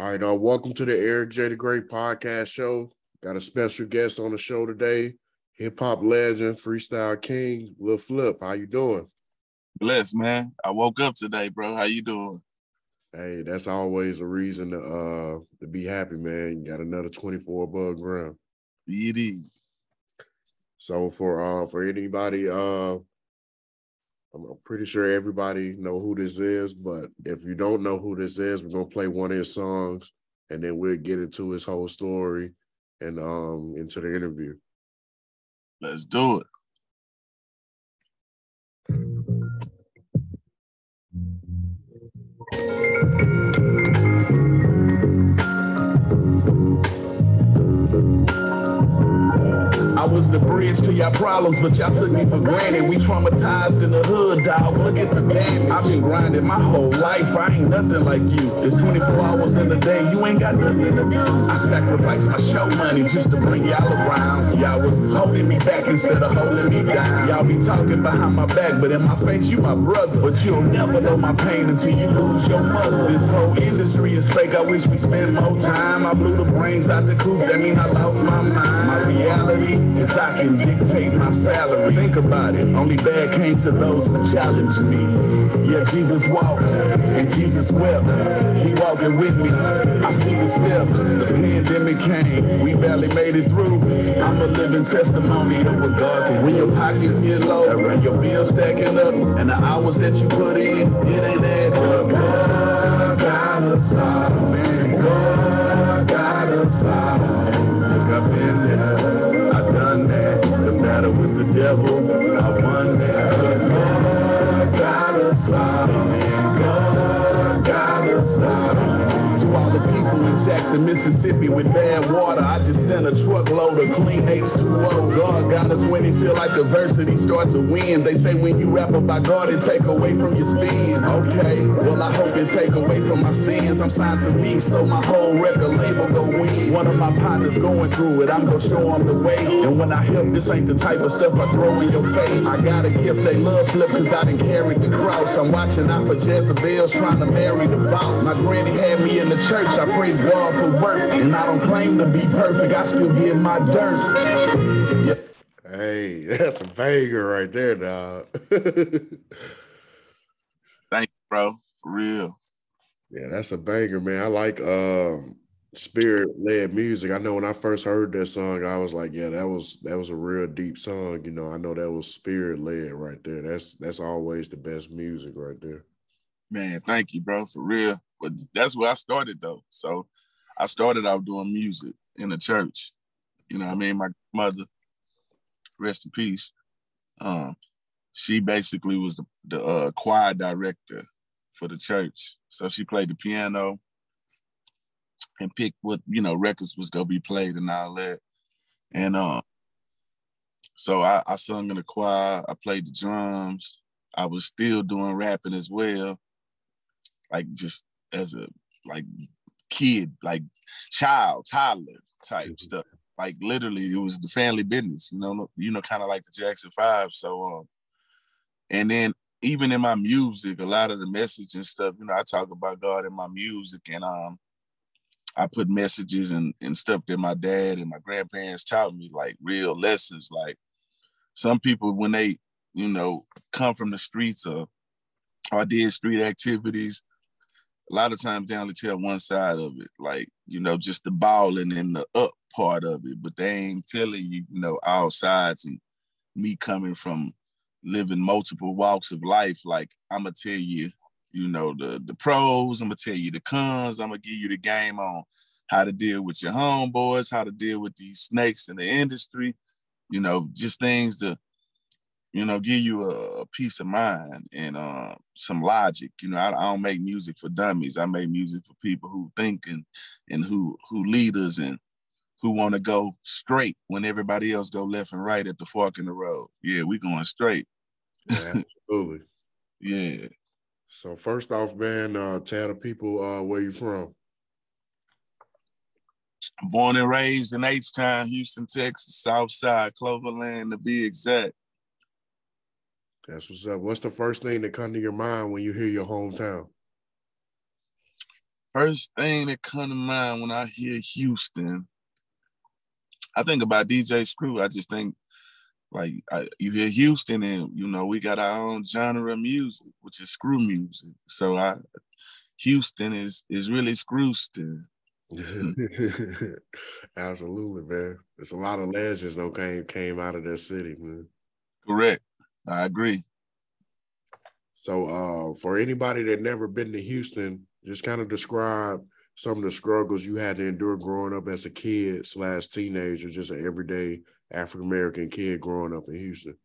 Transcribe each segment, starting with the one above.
All right, uh, welcome to the Eric J. the Great podcast show. Got a special guest on the show today, hip hop legend, freestyle king, Lil Flip. How you doing? Blessed, man. I woke up today, bro. How you doing? Hey, that's always a reason to uh to be happy, man. You got another 24 above ground. It is. So for uh for anybody uh I'm pretty sure everybody know who this is, but if you don't know who this is, we're gonna play one of his songs and then we'll get into his whole story and um into the interview. Let's do it. I was the bridge to y'all problems, but y'all took me for granted. We traumatized in the hood, dog. Look at the damage. I've been grinding my whole life. I ain't nothing like you. It's 24 hours in the day. You ain't got nothing to do. I sacrificed my show money just to bring y'all around. Y'all was holding me back instead of holding me down. Y'all be talking behind my back, but in my face, you my brother. But you'll never know my pain until you lose your mother. This whole industry is fake. I wish we spent more time. I blew the brains out the coop. That mean I lost my mind. My reality is I can dictate my salary. Think about it. Only bad came to those who challenged me. Yeah, Jesus walked and Jesus wept. He walking with me. I see the steps. The pandemic came. We barely made it through. I'm a living testimony of what God can. When your pockets get low, and your bills stacking up, and the hours that you put in, it ain't add up. God got us devil, I won that. 'Cause God got us out, Jackson, Mississippi with bad water, I just sent a truckload of clean H2O. God got us when it feel like adversity starts to win. They say when you rap about God, it take away from your spin. Okay, well I hope it take away from my sins. I'm signed to be, so my whole record label go win. One of my partners going through it, I'm gonna show them the way. And when I help, this ain't the type of stuff I throw in your face. I got a gift they love flip cause I done carried the cross. I'm watching out for Jezebels trying to marry the boss. My granny had me in the church, I praise God for work. And I don't claim to be perfect, I still get my dirt. Yeah. Hey, that's a banger right there, dog. Thank you, bro. For real. yeah, that's a banger, man. I like um spirit led music. I know when I first heard that song, I was like, yeah, that was that was a real deep song. You know, I know that was spirit led right there. That's that's always the best music right there. Man, thank you, bro. For real. But that's where I started though. So I started out doing music in the church. You know I mean? My mother, rest in peace. Um, she basically was the, the uh, choir director for the church. So she played the piano and picked what, you know, records was gonna be played and all that. And um, so I, I sung in the choir, I played the drums, I was still doing rapping as well, like just as a like kid, like child, toddler type stuff. Like literally, it was the family business, you know, you know, kind of like the Jackson Five. So, um, and then even in my music, a lot of the message and stuff, you know, I talk about God in my music, and um, I put messages and and stuff that my dad and my grandparents taught me, like real lessons. Like some people, when they, you know, come from the streets or or did street activities, a lot of times they only tell one side of it, like, you know, just the balling and the up part of it, but they ain't telling you, you know, all sides and me coming from living multiple walks of life, like I'm gonna tell you, you know, the the pros, I'm gonna tell you the cons, I'm gonna give you the game on how to deal with your homeboys, how to deal with these snakes in the industry, you know, just things to you know, give you a, a peace of mind and uh, some logic. You know, I, I, don't make music for dummies. I make music for people who think and and who who leaders and who want to go straight when everybody else go left and right at the fork in the road. Yeah, we going straight. Yeah, absolutely. yeah. So first off, man, uh, tell the people uh, where you from. Born and raised in H-Town, Houston, Texas, South Side, Cloverland to be exact. That's what's up. What's the first thing that come to your mind when you hear your hometown? First thing that come to mind when I hear Houston, I think about DJ Screw. I just think like I, you hear Houston, and you know we got our own genre of music, which is screw music. So I, Houston is is really Screwston. Absolutely, man. There's a lot of legends though came came out of that city, man. Correct. I agree. So uh for anybody that never been to Houston, just kind of describe some of the struggles you had to endure growing up as a kid slash teenager, just an everyday African American kid growing up in Houston.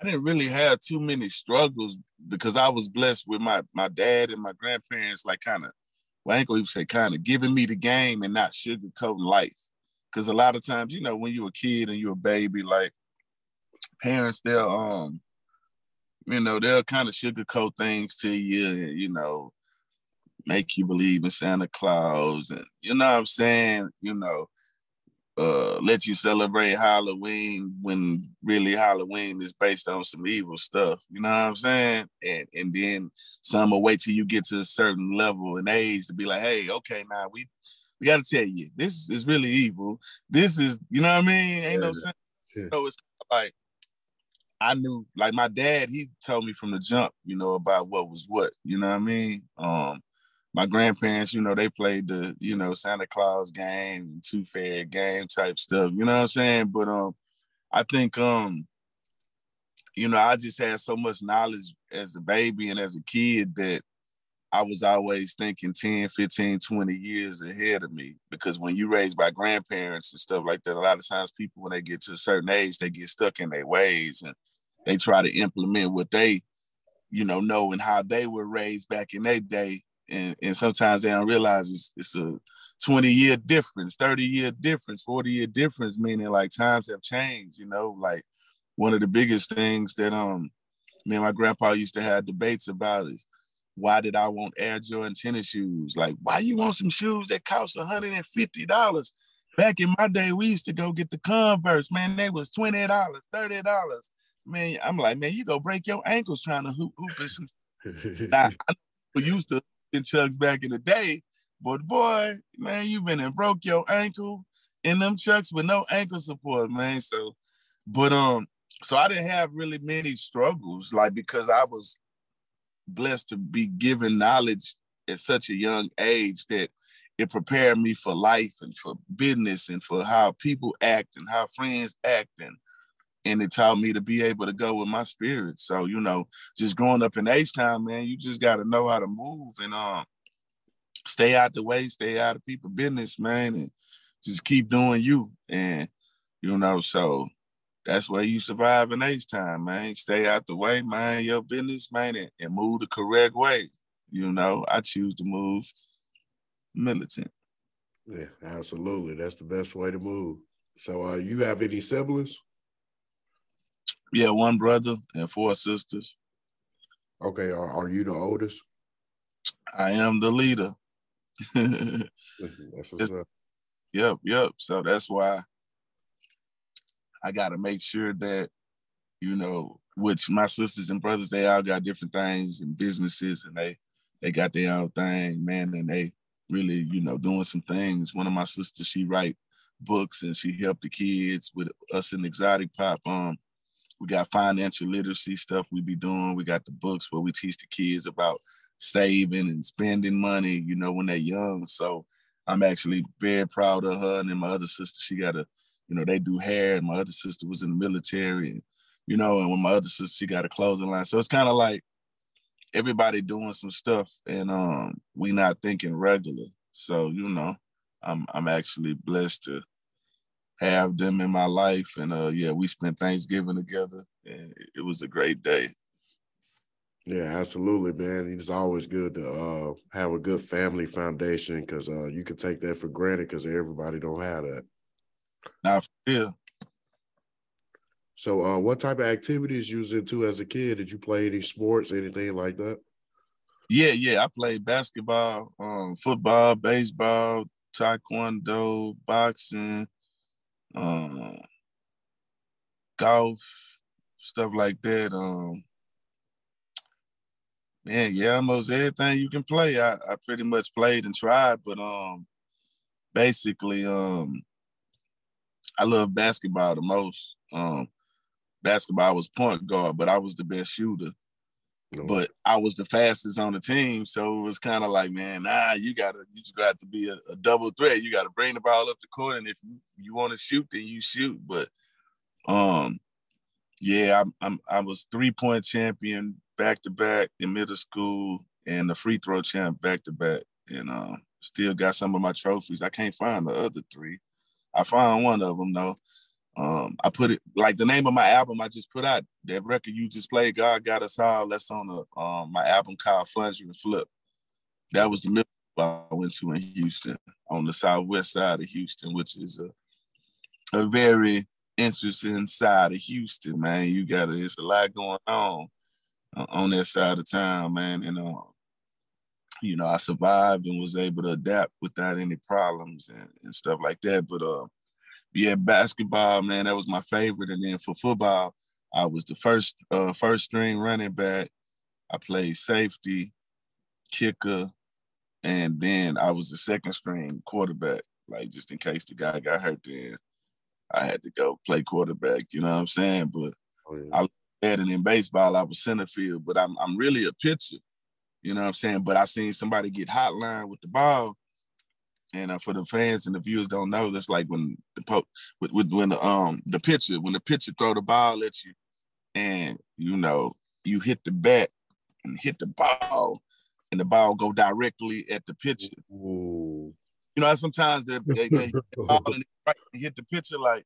I didn't really have too many struggles because I was blessed with my my dad and my grandparents, like kind of, well, I ain't gonna even say kind of giving me the game and not sugarcoating life. Because a lot of times, you know, when you're a kid and you're a baby, like parents, they'll um, you know, they'll kind of sugarcoat things to you, and, you know, make you believe in Santa Claus and you know what I'm saying, you know, uh let you celebrate Halloween when really Halloween is based on some evil stuff. You know what I'm saying? And and then some will wait till you get to a certain level and age to be like, hey, okay, now we we gotta tell you, this is really evil. This is, you know what I mean? Ain't no sense. Yeah. So it's like I knew, like my dad, he told me from the jump, you know, about what was what. You know what I mean? Um, my grandparents, you know, they played the, you know, Santa Claus game, tooth fairy game type stuff. You know what I'm saying? But um, I think um, you know, I just had so much knowledge as a baby and as a kid that I was always thinking 10, 15, 20 years ahead of me. Because when you raised by grandparents and stuff like that, a lot of times people, when they get to a certain age, they get stuck in their ways and they try to implement what they, you know, know and how they were raised back in their day and, and sometimes they don't realize it's, it's a 20 year difference 30 year difference 40 year difference meaning like times have changed you know like one of the biggest things that um me and my grandpa used to have debates about is why did I want Air Jordan tennis shoes? Like, why you want some shoes that cost $150? Back in my day, we used to go get the Converse, man. They was $20, $30. Man, I'm like, man, you go break your ankles trying to hoop, hoop some. now, I used to in chucks back in the day. But boy, man, you been and broke your ankle in them chucks with no ankle support, man. So, but um, so I didn't have really many struggles, like because I was blessed to be given knowledge at such a young age that it prepared me for life and for business and for how people act and how friends act and and it taught me to be able to go with my spirit. So, you know, just growing up in H Town, man, you just gotta know how to move and um stay out the way, stay out of people business, man, and just keep doing you. And you know, so that's where you survive in H Town, man. Stay out the way, mind your business, man, and, and move the correct way. You know, I choose to move militant. Yeah, absolutely. That's the best way to move. So uh you have any siblings? Yeah, one brother and four sisters. Okay, are, are you the oldest? I am the leader. that's what's up. Yep, yep. So that's why I got to make sure that, you know, which my sisters and brothers, they all got different things and businesses, and they they got their own thing, man, and they really, you know, doing some things. One of my sisters, she write books and she helped the kids with us in exotic pop. Um, we got financial literacy stuff we be doing. We got the books where we teach the kids about saving and spending money, you know, when they're young. So I'm actually very proud of her. And then my other sister, she got a, you know, they do hair, and my other sister was in the military, and you know, and when my other sister, she got a clothing line. So it's kind of like everybody doing some stuff, and um, we not thinking regular. So you know, I'm I'm actually blessed to have them in my life. And uh, yeah, we spent Thanksgiving together, and it was a great day. Yeah, absolutely, man. It's always good to uh, have a good family foundation because uh, you can take that for granted because everybody don't have that. Not for So, uh, what type of activities you was into as a kid? Did you play any sports, anything like that? Yeah, yeah. I played basketball, um, football, baseball, taekwondo, boxing, um, golf, stuff like that. Um, Man, yeah, almost everything you can play. I, I pretty much played and tried, but um basically um I love basketball the most. Um basketball was point guard, but I was the best shooter. No. But I was the fastest on the team, so it was kind of like, man, nah, you gotta, you just got to be a, a, double threat. You got to bring the ball up the court, and if you, you want to shoot, then you shoot. But, um, yeah, I'm, I'm I was three point champion back to back in middle school, and the free throw champ back to back, and uh, still got some of my trophies. I can't find the other three. I found one of them though. Um, I put it like the name of my album I just put out. That record you just played, God got us all. That's on the um, my album called Fondren and Flip. That was the middle I went to in Houston, on the southwest side of Houston, which is a a very interesting side of Houston, man. You got it's a lot going on uh, on that side of town, man. And uh, you know, I survived and was able to adapt without any problems and, and stuff like that. But uh, yeah, basketball, man, that was my favorite. And then for football, I was the first uh, first string running back. I played safety, kicker, and then I was the second string quarterback. Like just in case the guy got hurt, then I had to go play quarterback. You know what I'm saying? But oh, yeah. I it in baseball. I was center field, but I'm I'm really a pitcher. You know what I'm saying? But I seen somebody get hotline with the ball, and uh, for the fans and the viewers don't know, that's like when the po- with, with, when the um the pitcher when the pitcher throw the ball at you, and you know you hit the bat and hit the ball, and the ball go directly at the pitcher. Ooh. You know, sometimes they, they, they hit the ball and hit the pitcher like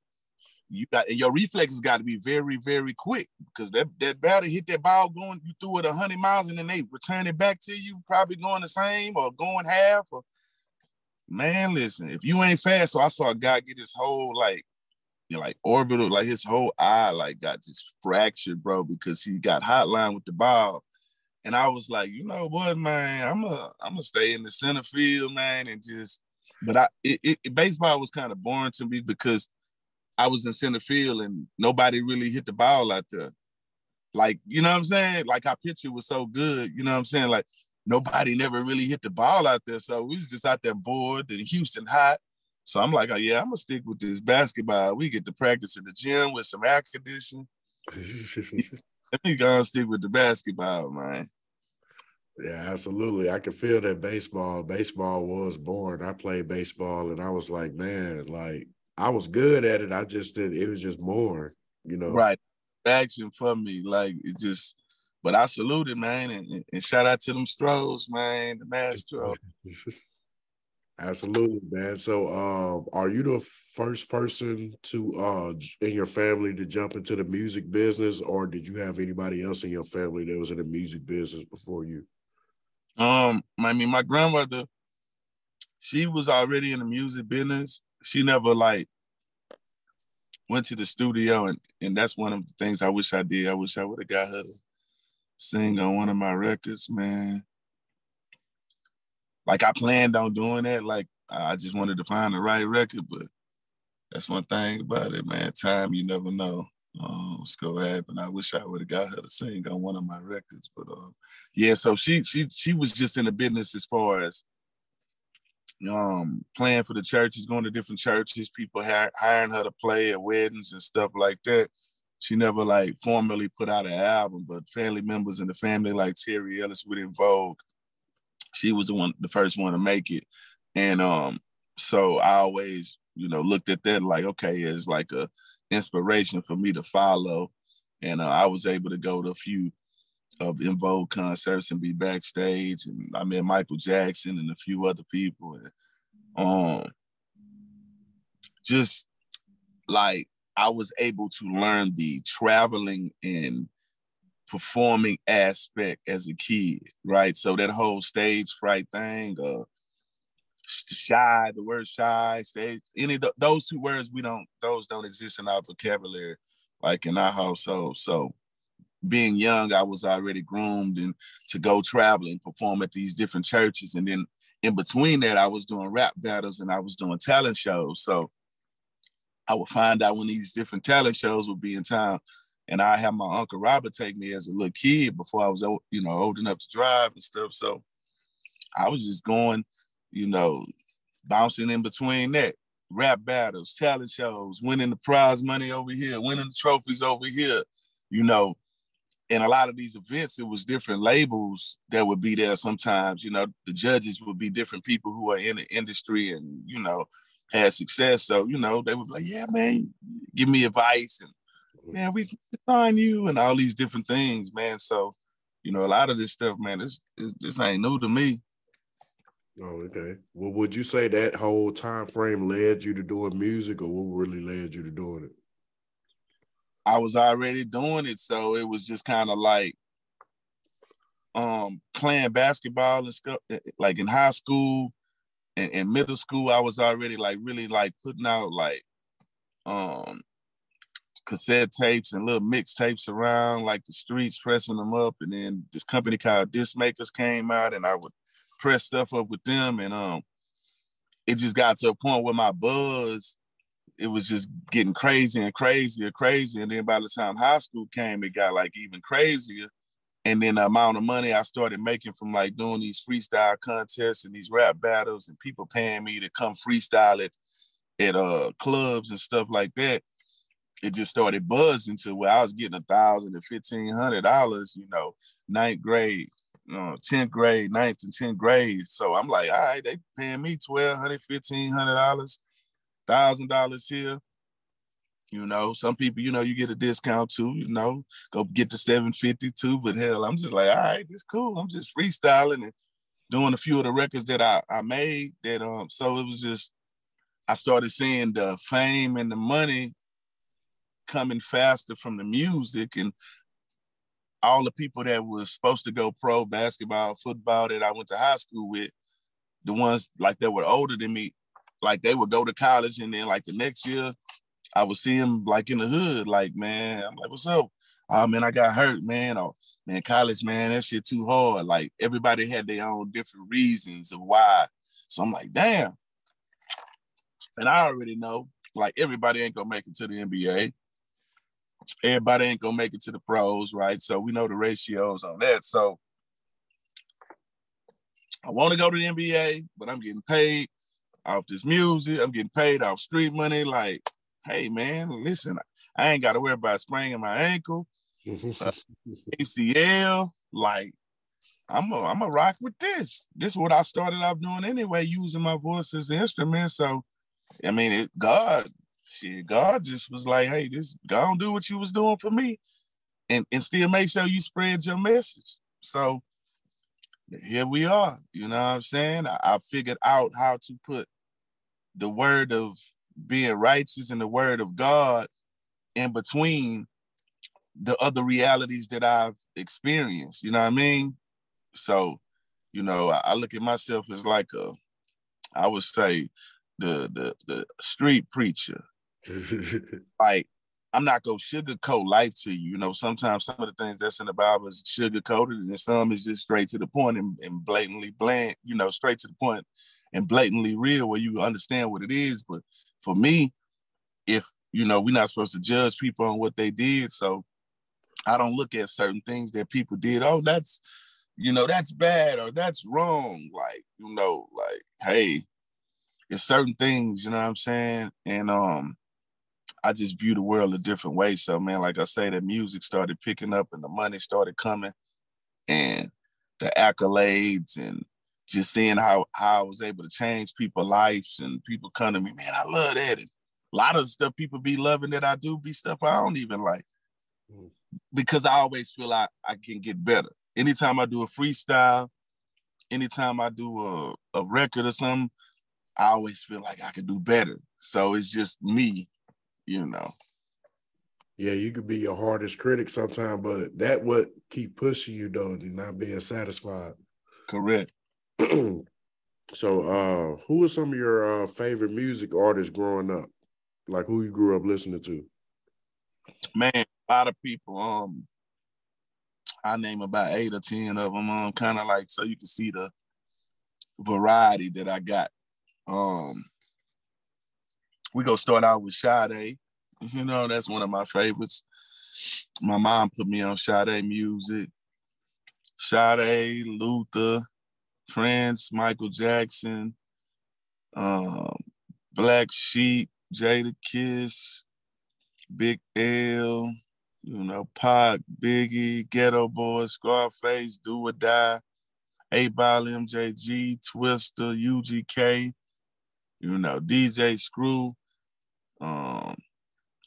you got and your reflexes got to be very very quick because that that batter hit that ball going you threw it 100 miles and then they return it back to you probably going the same or going half or man, listen, if you ain't fast, so I saw a guy get his whole like, you know, like orbital, like his whole eye like got just fractured, bro, because he got hotline with the ball. And I was like, you know what, man, I'm a I'm gonna stay in the center field, man, and just. But I, it, it baseball was kind of boring to me because I was in center field and nobody really hit the ball out there. Like, you know what I'm saying? Like our pitcher was so good, you know what I'm saying? Like nobody never really hit the ball out there. So we was just out there bored and Houston hot. So I'm like, oh yeah, I'm gonna stick with this basketball. We get to practice in the gym with some air conditioning. Let me go and stick with the basketball, man. Yeah, absolutely. I can feel that baseball. Baseball was born. I played baseball and I was like, man, like I was good at it. I just did it was just more, you know. Right. Action for me. Like it just but I salute it, man, and, and shout out to them Stros, man, the Mastro. Absolutely, man. So, uh, are you the first person to uh in your family to jump into the music business, or did you have anybody else in your family that was in the music business before you? Um, I mean, my grandmother, she was already in the music business. She never like went to the studio, and and that's one of the things I wish I did. I wish I would have got her to sing on one of my records, man. Like I planned on doing that. Like I just wanted to find the right record, but that's one thing about it, man. Time you never know. Um, what's gonna happen. I wish I would have got her to sing on one of my records, but um, yeah. So she she she was just in the business as far as um playing for the churches, going to different churches, people hiring her to play at weddings and stuff like that. She never like formally put out an album, but family members in the family like Terry Ellis En Vogue, she was the one, the first one to make it, and um, so I always, you know, looked at that like, okay, it's like a inspiration for me to follow, and uh, I was able to go to a few of En Vogue concerts and be backstage, and I met Michael Jackson and a few other people, and um, just like I was able to learn the traveling and performing aspect as a kid, right? So that whole stage fright thing, uh, shy, the word shy, stage, any the, those two words, we don't, those don't exist in our vocabulary, like in our household. So being young, I was already groomed and to go travel and perform at these different churches. And then in between that, I was doing rap battles and I was doing talent shows. So I would find out when these different talent shows would be in town. and I had my uncle Robert take me as a little kid before I was, you know, old enough to drive and stuff. So I was just going, you know, bouncing in between that rap battles, talent shows, winning the prize money over here, winning the trophies over here, you know. And a lot of these events, it was different labels that would be there sometimes. You know, the judges would be different people who are in the industry and, you know, had success. So, you know, they would be like, yeah, man, give me advice and mm-hmm. man, we can sign you and all these different things, man. So, you know, a lot of this stuff, man, this this ain't new to me. Oh, okay. Well, would you say that whole time frame led you to doing music, or what really led you to doing it? I was already doing it, so it was just kind of like um playing basketball and stuff. Eh, eh, like in high school and, in middle school, I was already like really like putting out like um cassette tapes and little mixtapes around like the streets, pressing them up. And then this company called Disc Makers came out, and I would press stuff up with them, and um, it just got to a point where my buzz, it was just getting crazy and crazier, crazy. And then by the time high school came, it got like even crazier. And then the amount of money I started making from like doing these freestyle contests and these rap battles, and people paying me to come freestyle at at uh clubs and stuff like that it just started buzzing to where I was getting a thousand to fifteen hundred dollars, you know, ninth grade, you 10th grade, ninth and 10th grade. So I'm like, all right, they paying me twelve hundred, fifteen hundred dollars, thousand dollars here. You know, some people, you know, you get a discount too, you know, go get the 750 too. But hell, I'm just like, all right, it's cool. I'm just freestyling and doing a few of the records that I, I made that um so it was just I started seeing the fame and the money coming faster from the music and all the people that was supposed to go pro basketball, football that I went to high school with, the ones like that were older than me, like they would go to college and then like the next year, I would see them like in the hood, like man, I'm like, what's up? Oh man, I got hurt, man. Oh man, college, man, that shit too hard. Like everybody had their own different reasons of why. So I'm like, damn. And I already know, like everybody ain't gonna make it to the NBA everybody ain't gonna make it to the pros, right? So we know the ratios on that. So I want to go to the NBA, but I'm getting paid off this music. I'm getting paid off street money. Like, hey man, listen, I ain't got to worry about spraining my ankle, uh, ACL. Like, I'm a, I'm a rock with this. This is what I started off doing anyway, using my voice as an instrument. So, I mean, it, God shit, God just was like, hey, this go on do what you was doing for me and, and still make sure you spread your message. So here we are. You know what I'm saying? I, I figured out how to put the word of being righteous and the word of God in between the other realities that I've experienced. You know what I mean? So, you know, I, I look at myself as like a, I would say, the the the street preacher, like I'm not gonna sugarcoat life to you. You know, sometimes some of the things that's in the Bible is sugarcoated, and some is just straight to the point and, and blatantly bland. You know, straight to the point and blatantly real, where you understand what it is. But for me, if you know, we're not supposed to judge people on what they did, so I don't look at certain things that people did. Oh, that's you know, that's bad or that's wrong. Like, you know, like, hey, it's certain things, you know what I'm saying? And um, I just view the world a different way. So man, like I say, the music started picking up and the money started coming, and the accolades and just seeing how how I was able to change people's lives and people come to me, man, I love that. And a lot of the stuff people be loving that I do be stuff I don't even like. Mm. Because I always feel I, I can get better. Anytime I do a freestyle, anytime I do a, a record or something, I always feel like I could do better. So it's just me you know. Yeah, you could be your hardest critic sometimes, but that would keep pushing you though, and not being satisfied. Correct. so uh who are some of your uh, favorite music artists growing up? Like who you grew up listening to? Man, a lot of people. Um I name about eight or ten of them. Um, kind of like so you can see the variety that I got. Um we gonna start out with Sade. You know, that's one of my favorites. my mom put me on Sade music. Sade, Luther, Prince, Michael Jackson, um, Black Sheep, Jada Kiss, Big L, you know, Pac, Biggie, Geto Boys, Scarface, Do or Die, 8Ball MJG, Twista, UGK, you know, DJ Screw, um,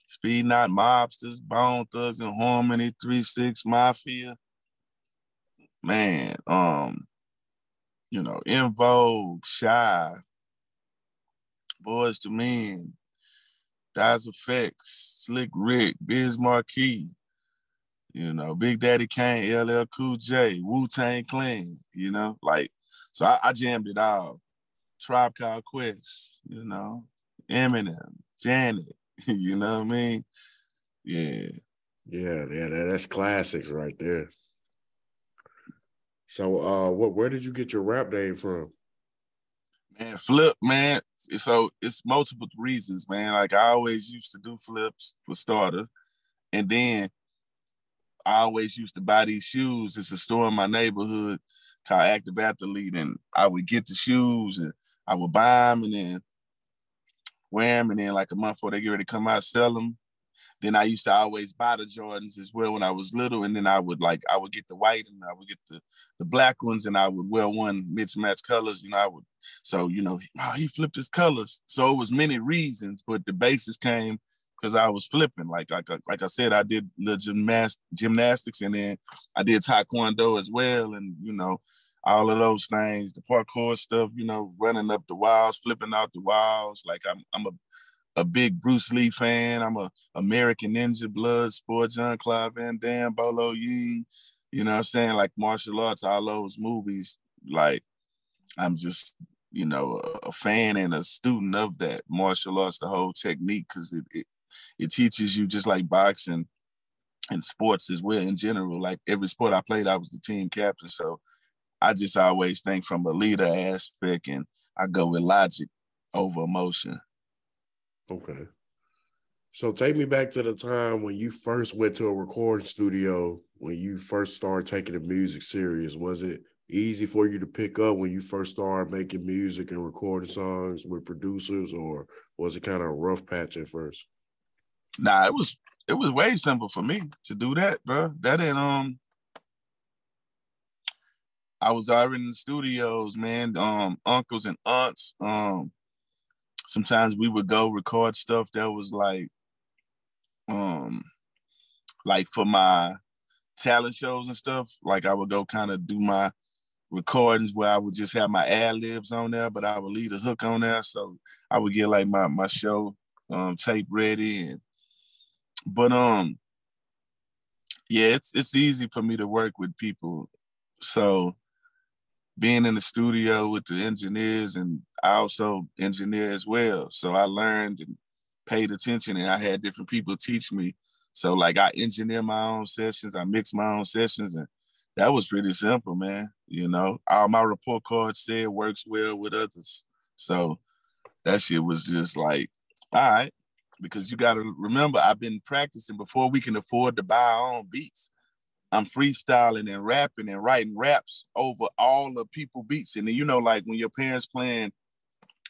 Speed Not Mobsters, Bone Thugs-n-Harmony, 3-6 Mafia. Man, um, you know, En Vogue, Shai, Boyz II Men, Das EFX, Slick Rick, Biz Markie, you know, Big Daddy Kane, LL Cool J, Wu Tang Clan, you know, like, so I, I jammed it all. Tribe Called Quest, you know, Eminem, Janet, you know what I mean? Yeah. Yeah, yeah, that's classics right there. So uh what where did you get your rap name from? Man, flip, man. So it's multiple reasons, man. Like I always used to do flips for starter. And then I always used to buy these shoes. It's a store in my neighborhood called Active Athlete, and I would get the shoes and I would buy them and then wear them, and then like a month before they get ready to come out, sell them. Then I used to always buy the Jordans as well when I was little, and then I would like I would get the white and I would get the the black ones, and I would wear one mismatched colors. You know, I would so you know oh, he flipped his colors. So it was many reasons, but the basis came because I was flipping. Like like like I said, I did the gymnast gymnastics, and then I did taekwondo as well, and you know all of those things, the parkour stuff, you know, running up the walls, flipping out the walls. Like I'm I'm a a big Bruce Lee fan. I'm a American Ninja Blood Sport, Jean Claude Van Damme, Bolo Yeung. You know what I'm saying? Like martial arts, all those movies. Like I'm just, you know, a, a fan and a student of that martial arts, the whole technique, because it, it it teaches you just like boxing and sports as well in general. Like every sport I played, I was the team captain. So I just always think from a leader aspect and I go with logic over emotion. Okay. So take me back to the time when you first went to a recording studio, when you first started taking the music serious. Was it easy for you to pick up when you first started making music and recording songs with producers, or was it kind of a rough patch at first? Nah, it was it was way simple for me to do that, bro. That didn't um I was already in the studios, man. Um, uncles and aunts. Um, sometimes we would go record stuff that was like, um, like for my talent shows and stuff. Like I would go kind of do my recordings where I would just have my ad libs on there, but I would leave the hook on there. So I would get like my my show um, tape ready and but um yeah, it's it's easy for me to work with people. So being in the studio with the engineers and I also engineer as well. So I learned and paid attention and I had different people teach me. So like I engineer my own sessions, I mix my own sessions and that was pretty simple, man. You know, all my report cards said works well with others. So that shit was just like, all right, because you got to remember, I've been practicing before we can afford to buy our own beats. I'm freestyling and rapping and writing raps over all the people beats. And then, you know, like when your parents playing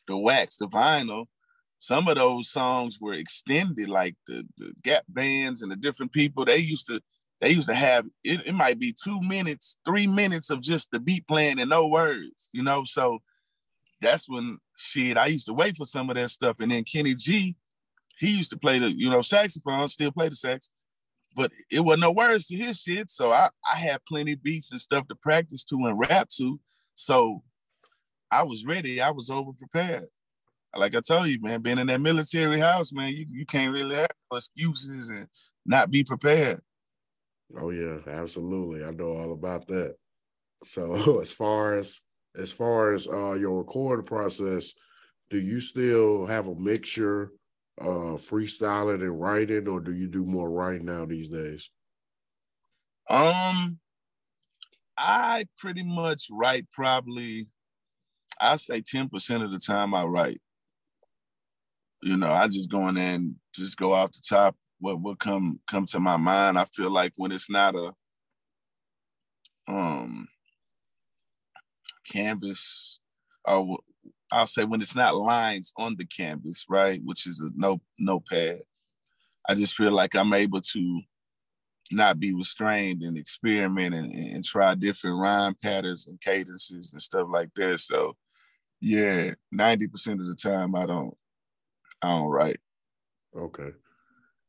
the wax, the vinyl, some of those songs were extended, like the, the Gap bands and the different people. They used to they used to have it, it might be two minutes, three minutes of just the beat playing and no words, you know. So that's when shit, I used to wait for some of that stuff. And then Kenny G, he used to play the, you know, saxophone, still play the sax but it wasn't no words to his shit. So I, I had plenty beats and stuff to practice to and rap to. So I was ready. I was over prepared. Like I told you, man, being in that military house, man, you, you can't really have excuses and not be prepared. Oh yeah, absolutely. I know all about that. So as far as as far as uh, your recording process, do you still have a mixture uh, freestyling and writing, or do you do more writing now these days? Um, I pretty much write probably, I say ten percent of the time I write. You know, I just go in there and just go off the top what would come come to my mind. I feel like when it's not a um canvas or I'll say when it's not lines on the canvas, right, which is a no notepad, I just feel like I'm able to not be restrained and experiment and, and try different rhyme patterns and cadences and stuff like that. So yeah, 90% of the time I don't I don't write. Okay.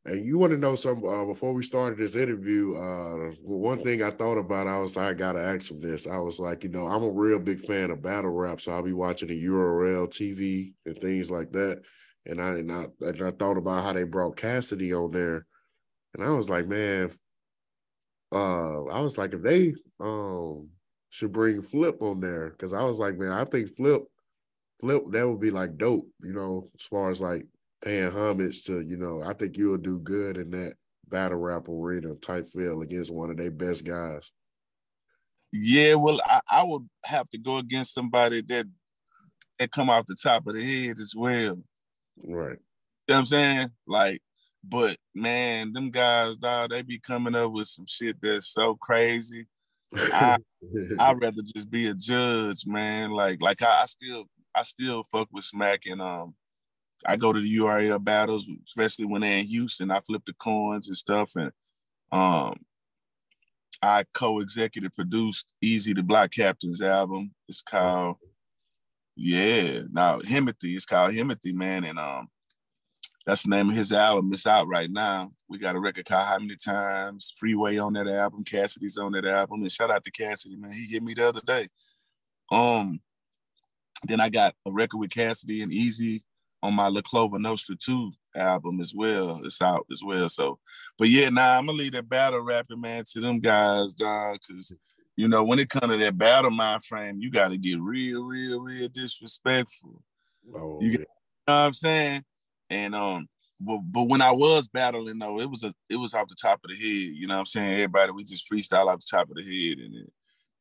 And you want to know something uh, before we started this interview? Uh, one thing I thought about, I was I gotta ask him this. I was like, you know, I'm a real big fan of battle rap, so I'll be watching the URL TV and things like that. And I and I, and I thought about how they brought Cassidy on there, and I was like, man, uh, I was like, if they um should bring Flip on there, because I was like, man, I think Flip, Flip, that would be like dope, you know, as far as like paying homage to, you know, I think you'll do good in that battle rap arena type feel against one of their best guys. Yeah, well, I, I would have to go against somebody that that come off the top of the head as well. Right. You know what I'm saying? Like, but man, them guys, dog, they be coming up with some shit that's so crazy. I I'd rather just be a judge, man. Like, like I, I still I still fuck with Smack and um I go to the URL battles, especially when they're in Houston. I flip the coins and stuff, and um, I co-executive produced Eazy the Block Captain's album. It's called yeah, now Himothy. It's called Himothy, man, and um, that's the name of his album. It's out right now. We got a record called How Many Times, Freeway on that album, Cassidy's on that album, and shout out to Cassidy, man. He hit me the other day. Um, then I got a record with Cassidy and Eazy on my La Clover Nostra 2 album as well. It's out as well. So, but yeah, nah, I'm gonna leave that battle rapping, man, to them guys, dog, because you know, when it comes to that battle mind frame, you gotta get real, real, real disrespectful. Oh, you, you know what I'm saying? And um, but, but when I was battling though, it was a it was off the top of the head. You know what I'm saying? Everybody, we just freestyle off the top of the head, and it,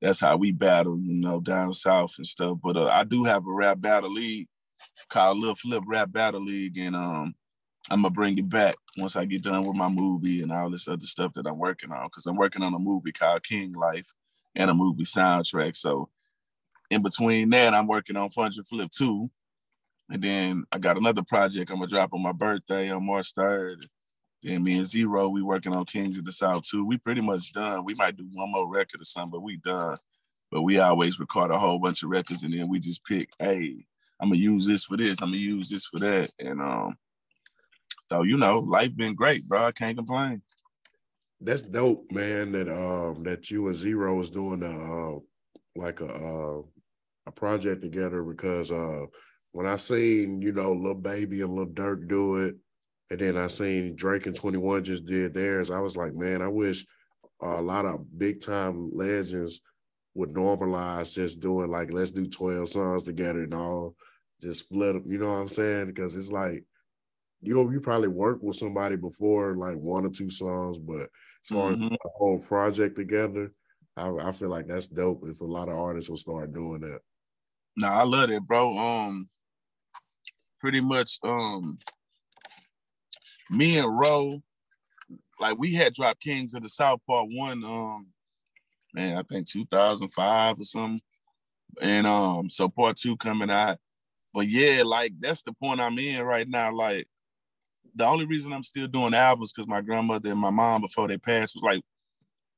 that's how we battle, you know, down south and stuff. But uh, I do have a rap battle league called Lil Flip Rap Battle League, and um, I'm gonna bring it back once I get done with my movie and all this other stuff that I'm working on. Because I'm working on a movie called King Life and a movie soundtrack. So in between that, I'm working on Fun Flip 2. And then I got another project I'm gonna drop on my birthday on March 3rd. Then me and Z-Ro, we working on Kings of the South too. We pretty much done. We might do one more record or something, but we done. But we always record a whole bunch of records and then we just pick, hey, I'm gonna use this for this. I'm gonna use this for that. And um, so you know, life been great, bro. I can't complain. That's dope, man. That um that you and Z-Ro is doing a uh, like a uh, a project together because uh when I seen you know Lil Baby and Lil Durk do it, and then I seen Drake and Twenty One just did theirs, I was like, man, I wish a lot of big time legends would normalize just doing like let's do 12 songs together and all just split them. You know what I'm saying? Because it's like you you probably worked with somebody before, like one or two songs, but as far mm-hmm. as the whole project together, I, I feel like that's dope. If a lot of artists will start doing that. No, I love it, bro. Um, pretty much, um, me and Ro, like we had dropped Kings of the South Part One. Um, man, I think 2005 or something, and um, so Part Two coming out but yeah, like that's the point I'm in right now. Like the only reason I'm still doing albums because my grandmother and my mom before they passed was like,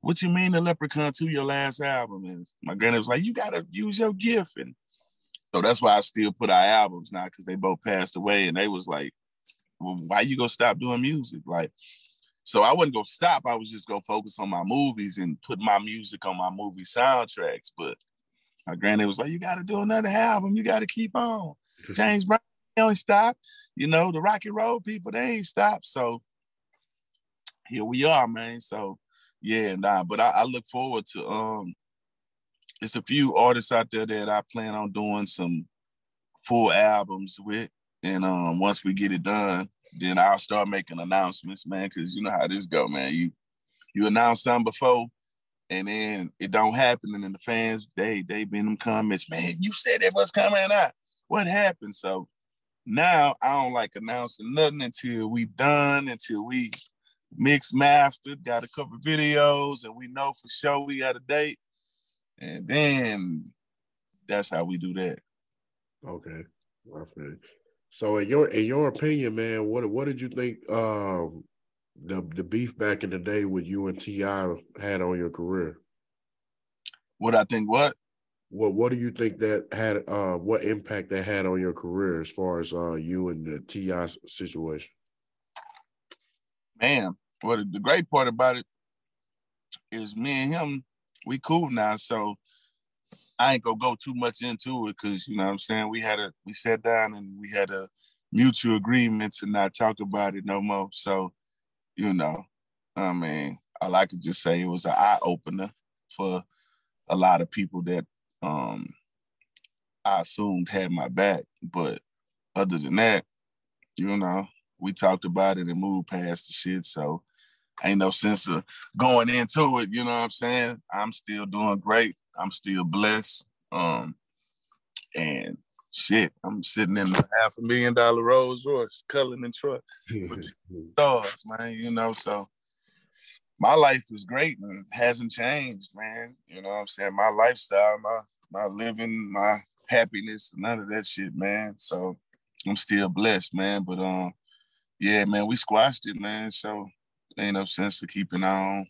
"What you mean the Leprechaun to your last album?" And my granny was like, "You gotta use your gift." And so that's why I still put out albums now because they both passed away, and they was like, "Well, why you gonna stop doing music?" Like, so I wasn't gonna stop. I was just gonna focus on my movies and put my music on my movie soundtracks. But my granny was like, "You got to do another album. You got to keep on." James Brown don't stop. You know, the Rocky Road people, they ain't stop. So here we are, man. So yeah, nah, but I, I, look forward to um it's a few artists out there that I plan on doing some full albums with. And um once we get it done, then I'll start making announcements, man, because you know how this go, man. You you announce something before and then it don't happen, and then the fans they they been them comments, man. You said it was coming out what happened? So now I don't like announcing nothing until we done, until we mixed mastered, got a couple videos, and we know for sure we got a date. And then that's how we do that. Okay. So in your in your opinion, man, what what did you think um the the beef back in the day with you and T.I. had on your career? What I think what? What what do you think that had uh what impact that had on your career as far as uh you and the T.I. situation? Man, well the great part about it is me and him, we cool now. So I ain't gonna go too much into it because you know what I'm saying we had a we sat down and we had a mutual agreement to not talk about it no more. So, you know, I mean, all I could just say it was an eye opener for a lot of people that um I assumed had my back. But other than that, you know, we talked about it and moved past the shit. So ain't no sense of going into it, you know what I'm saying? I'm still doing great. I'm still blessed. Um, and shit, I'm sitting in a half a million dollar Rolls Royce, Cullinan truck with stars, man. You know, so my life is great and hasn't changed, man. You know what I'm saying? My lifestyle, my my living, my happiness, none of that shit, man. So I'm still blessed, man. But um, yeah, man, we squashed it, man. So ain't no sense of keeping on.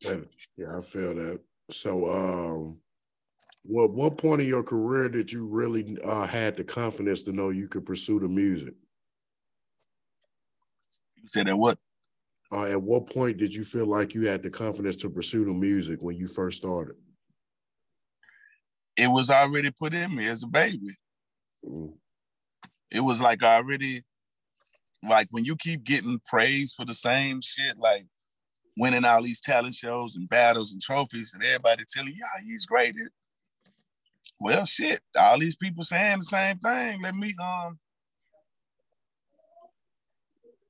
Yeah, I feel that. So, um, what what point of your career did you really uh, had the confidence to know you could pursue the music? You said at what? Uh, at what point did you feel like you had the confidence to pursue the music when you first started? It was already put in me as a baby. Mm. It was like already, like when you keep getting praise for the same shit, like winning all these talent shows and battles and trophies, and everybody telling you, yeah, he's great. Well, shit, all these people saying the same thing. Let me um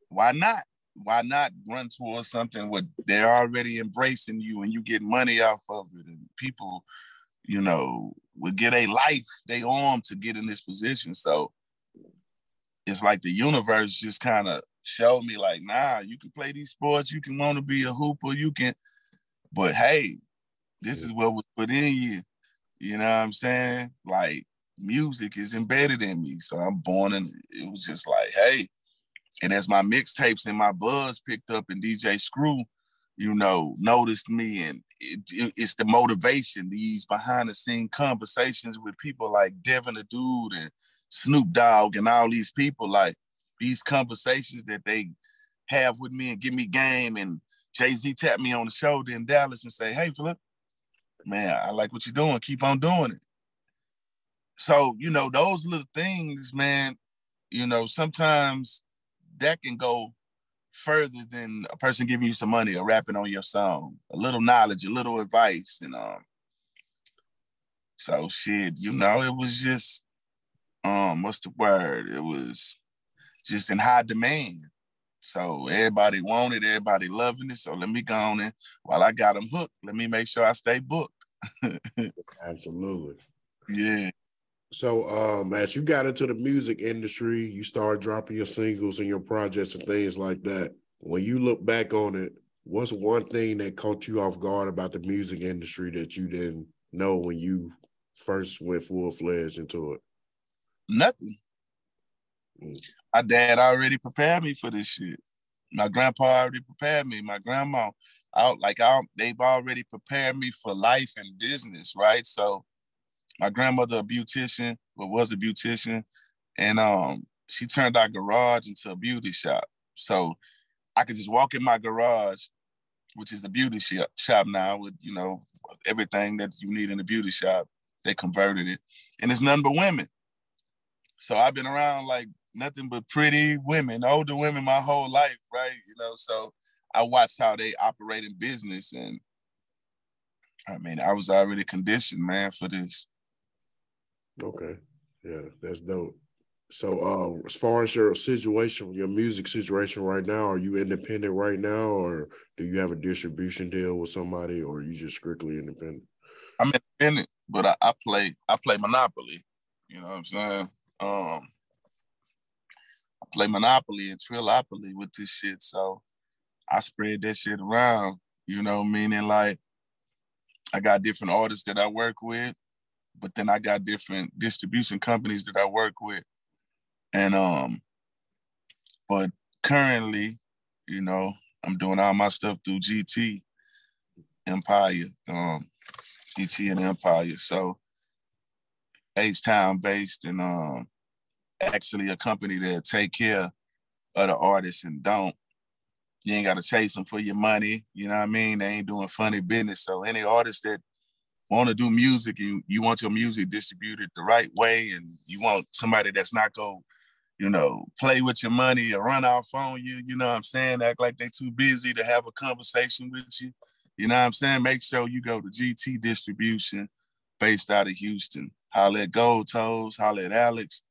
why not? Why not run towards something where they're already embracing you and you get money off of it and people, you know, would get a life, they arm to get in this position. So it's like the universe just kind of showed me like, nah, you can play these sports, you can want to be a hooper, you can, but hey, this is what was put in you. You know what I'm saying? Like music is embedded in me. So I'm born and it was just like, hey. And as my mixtapes and my buzz picked up and DJ Screw, you know, noticed me and it, it, it's the motivation, these behind the scene conversations with people like Devin the Dude and Snoop Dogg and all these people, like these conversations that they have with me and give me game. And Jay-Z tapped me on the shoulder in Dallas and say, hey, Philip, man, I like what you're doing. Keep on doing it. So, you know, those little things, man, you know, sometimes that can go further than a person giving you some money or rapping on your song. A little knowledge, a little advice, and um. So shit, you know, it was just um, what's the word? It was just in high demand. So everybody wanted, everybody loving it. So let me go on and while I got them hooked, let me make sure I stay booked. Absolutely. Yeah. So um as you got into the music industry, you started dropping your singles and your projects and things like that. When you look back on it, what's one thing that caught you off guard about the music industry that you didn't know when you first went full fledged into it? Nothing. Mm my dad already prepared me for this shit. My grandpa already prepared me. My grandma, out like I, they've already prepared me for life and business, right? So, my grandmother, a beautician, but was a beautician, and um, she turned our garage into a beauty shop. So, I could just walk in my garage, which is a beauty shop now, with you know everything that you need in a beauty shop. They converted it, and it's none but women. So I've been around like nothing but pretty women, older women my whole life, right? You know, so I watched how they operate in business and I mean, I was already conditioned, man, for this. Okay. Yeah, that's dope. So uh as far as your situation, your music situation right now, are you independent right now or do you have a distribution deal with somebody or you just strictly independent? I'm independent, but I, I play I play Monopoly. You know what I'm saying? Um I play Monopoly and Trillopoly with this shit. So I spread that shit around, you know, meaning like I got different artists that I work with, but then I got different distribution companies that I work with. And um, but currently, you know, I'm doing all my stuff through GT Empire, um, GT and Empire. So H Town based and um actually a company that take care of the artists and don't. You ain't got to chase them for your money. You know what I mean? They ain't doing funny business. So any artist that want to do music and you want your music distributed the right way and you want somebody that's not going you know, play with your money or run off on you, you know what I'm saying? Act like they too busy to have a conversation with you. You know what I'm saying? Make sure you go to GT Distribution based out of Houston. Holla at Gold Toes, holla at Alex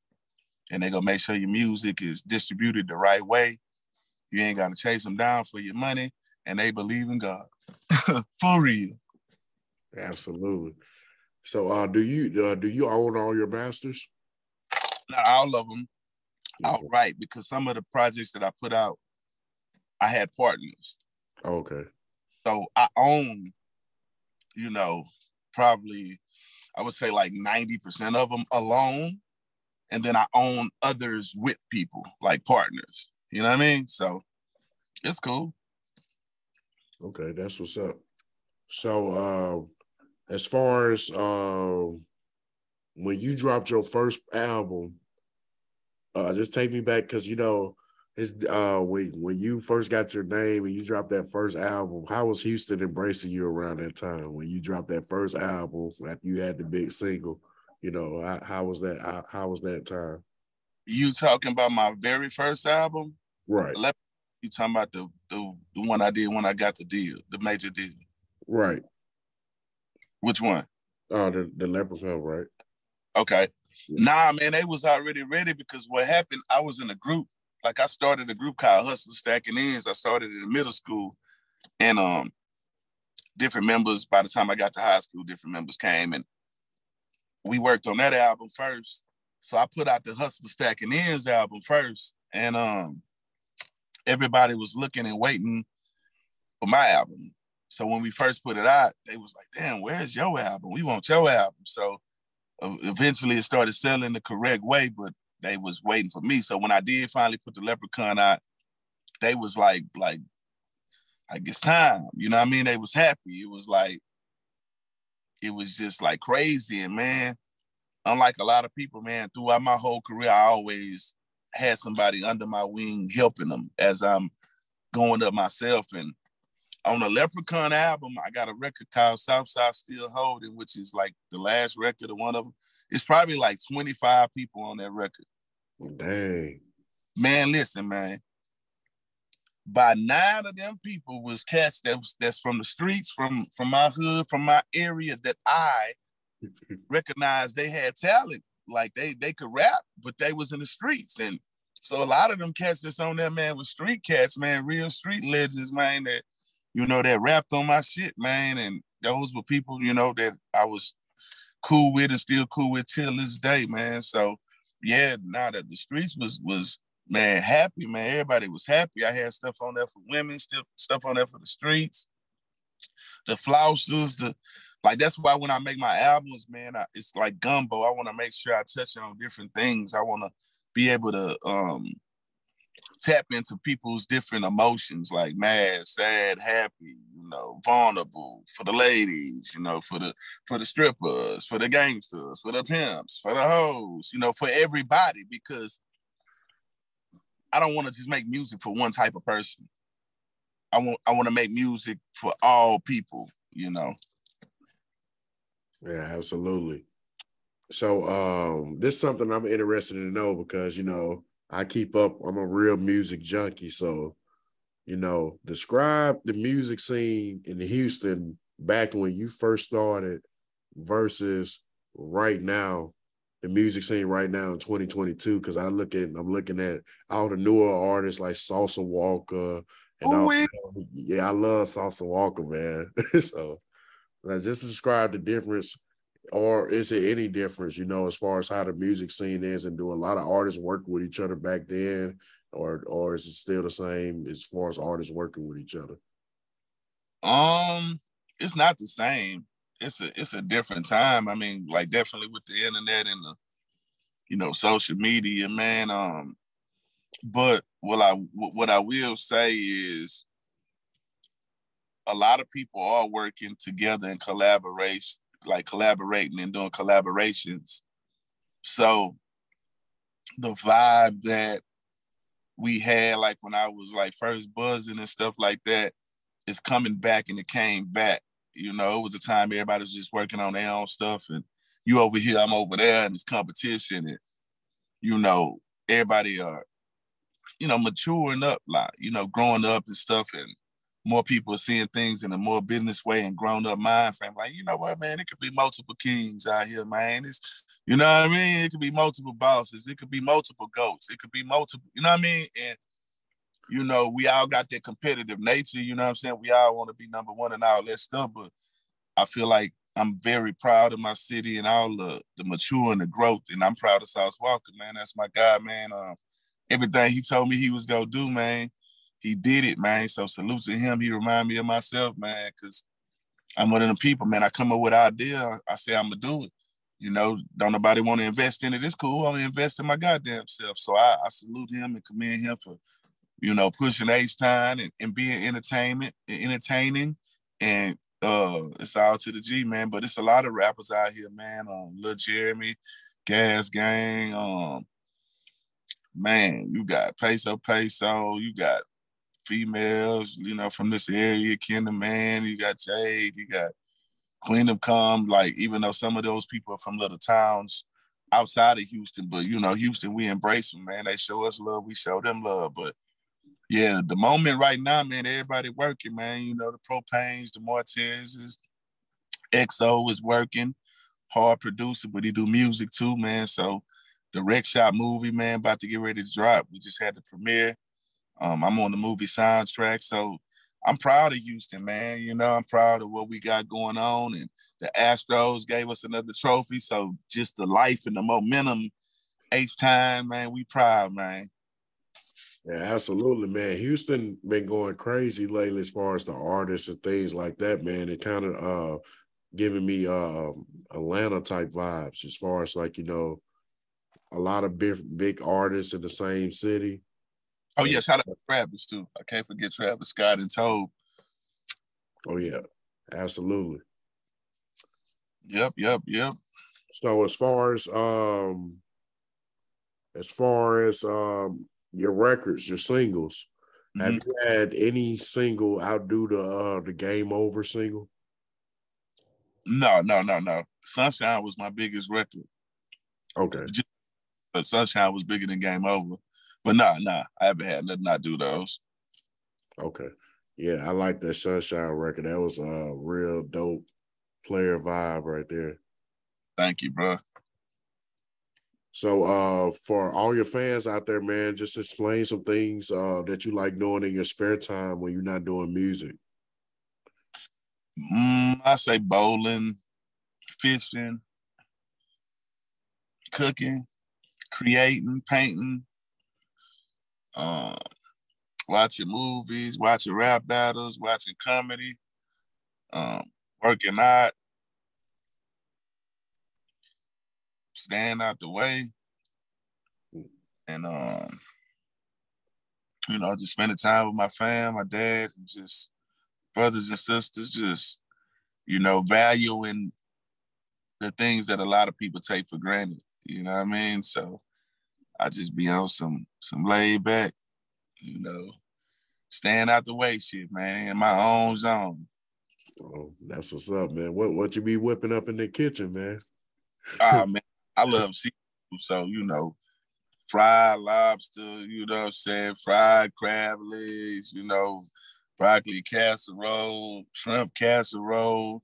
and they're gonna make sure your music is distributed the right way. You ain't gotta chase them down for your money, and they believe in God for real. Absolutely. So, uh, do you uh, do you own all your masters? Not all of them outright, because some of the projects that I put out, I had partners. Okay. So I own, you know, probably I would say like 90% of them alone and then I own others with people like partners. You know what I mean? So it's cool. Okay, that's what's up. So uh, as far as uh, when you dropped your first album, uh, just take me back because you know it's uh when when you first got your name and you dropped that first album, how was Houston embracing you around that time when you dropped that first album after you had the big single? you know, how, how was that? How, how, was that time? You talking about my very first album? Right. You talking about the, the the one I did when I got the deal, the major deal? Right. Which one? Oh, the the Leprechaun, right? Okay. Yeah. Nah, man, they was already ready because what happened? I was in a group. Like I started a group called Hustle Stacking Ends. I started in middle school, and um, different members. By the time I got to high school, different members came, and we worked on that album first. So I put out the Hustle Stacking Ends album first, and um, everybody was looking and waiting for my album. So when we first put it out, they was like, "Damn, where's your album? We want your album." So uh, eventually, it started selling the correct way, but they was waiting for me. So when I did finally put the Leprechaun out, they was like, like, like it's time. You know what I mean? They was happy. It was like it was just like crazy. And man, unlike a lot of people, man, throughout my whole career, I always had somebody under my wing helping them as I'm going up myself. And on a Leprechaun album, I got a record called Southside Still Holding, which is like the last record of one of them. It's probably like 25 people on that record. Dang. Man, listen, man by nine of them people was cats that was, that's from the streets, from from my hood, from my area that I recognized they had talent. Like they they could rap, but they was in the streets. And so a lot of them cats that's on there, man, was street cats, man, real street legends, man, that you know that rapped on my shit, man. And those were people, you know, that I was cool with and still cool with till this day, man. So yeah, now that the streets was was man, happy, man. Everybody was happy. I had stuff on there for women, still stuff on there for the streets, the flousers, the like that's why when I make my albums, man, I, it's like gumbo. I want to make sure I touch on different things. I want to be able to um tap into people's different emotions like mad, sad, happy, you know, vulnerable for the ladies, you know, for the for the strippers, for the gangsters, for the pimps, for the hoes, you know, for everybody because I don't want to just make music for one type of person. I want I want to make music for all people, you know. Yeah, absolutely. So um this is something I'm interested to know because you know I keep up, I'm a real music junkie. So, you know, describe the music scene in Houston back when you first started versus right now the music scene right now in 2022 because I look at I'm looking at all the newer artists like Sauce Walka. and all, yeah, I love Sauce Walka, man. so just describe the difference or is it any difference, you know, as far as how the music scene is and do a lot of artists work with each other back then? Or or is it still the same as far as artists working with each other? Um, it's not the same. It's a it's a different time. I mean, like definitely with the internet and the you know social media, man. Um, but what I what I will say is a lot of people are working together in collaboration, like collaborating and doing collaborations. So the vibe that we had, like when I was like first buzzing and stuff like that, is coming back and it came back. You know, it was a time everybody was just working on their own stuff and you over here, I'm over there, and it's competition and you know, everybody are, you know, maturing up, like, you know, growing up and stuff and more people are seeing things in a more business way and grown up mind frame. Like, you know what, man, it could be multiple kings out here, man. It's, you know what I mean? It could be multiple bosses. It could be multiple goats. It could be multiple, you know what I mean? And, you know, we all got that competitive nature, you know what I'm saying? We all want to be number one and all that stuff, but I feel like I'm very proud of my city and all the, the mature and the growth. And I'm proud of Sauce Walka, man. That's my guy, man. Um, everything he told me he was gonna do, man he did it, man. So salute to him. He remind me of myself, man, because I'm one of the people, man. I come up with idea, I say I'm gonna do it. You know, don't nobody want to invest in it. It's cool. I'm invest in my goddamn self. So I, I salute him and commend him for, you know, pushing H Town and, and being entertainment, entertaining. And uh it's all to the G, man. But it's a lot of rappers out here, man. Um, Lil Jeremy, Gas Gang, um, man, you got Peso Peso, you got females, you know, from this area, Kinder Man, you got Jade, you got Queendom Come, like even though some of those people are from little towns outside of Houston, but you know, Houston, we embrace them, man. They show us love, we show them love. But yeah, the moment right now, man, everybody working, man. You know, the propanes, the Martez's, XO is working, hard producer, but he do music too, man. So the Rec Shop movie, man, about to get ready to drop. We just had the premiere. Um, I'm on the movie soundtrack, so I'm proud of Houston, man. You know, I'm proud of what we got going on, and the Astros gave us another trophy. So just the life and the momentum, H Town, man. We proud, man. Yeah, absolutely, man. Houston been going crazy lately as far as the artists and things like that, man. It kind of uh giving me uh Atlanta type vibes as far as like, you know, a lot of big big artists in the same city Oh yeah, shout out to Travis too. I can't forget Travis Scott and Tobe. Oh yeah, absolutely. Yep, yep, yep. So as far as um as far as um your records, your singles, mm-hmm. have you had any single outdo the uh the game over single? No, no, no, no. Sunshine was my biggest record. Okay. Just, Sunshine was bigger than Game Over. But nah, nah, I haven't had nothing not do those. Okay. Yeah, I like that Sunshine record. That was a real dope player vibe right there. Thank you, bro. So uh for all your fans out there, man, just explain some things uh that you like doing in your spare time when you're not doing music. Mm, I say bowling, fishing, cooking, creating, painting, um, watching movies, watching rap battles, watching comedy, um, working out, staying out the way, and um, you know, just spending time with my fam, my dad, and just brothers and sisters, just you know, valuing the things that a lot of people take for granted. You know what I mean? So I just be on some some laid back, you know, staying out the way shit, man, in my own zone. Oh, that's what's up, man. What what you be whipping up in the kitchen, man? Ah man, I love seafood, so you know, fried lobster, you know what I'm saying, fried crab legs, you know, broccoli casserole, shrimp casserole,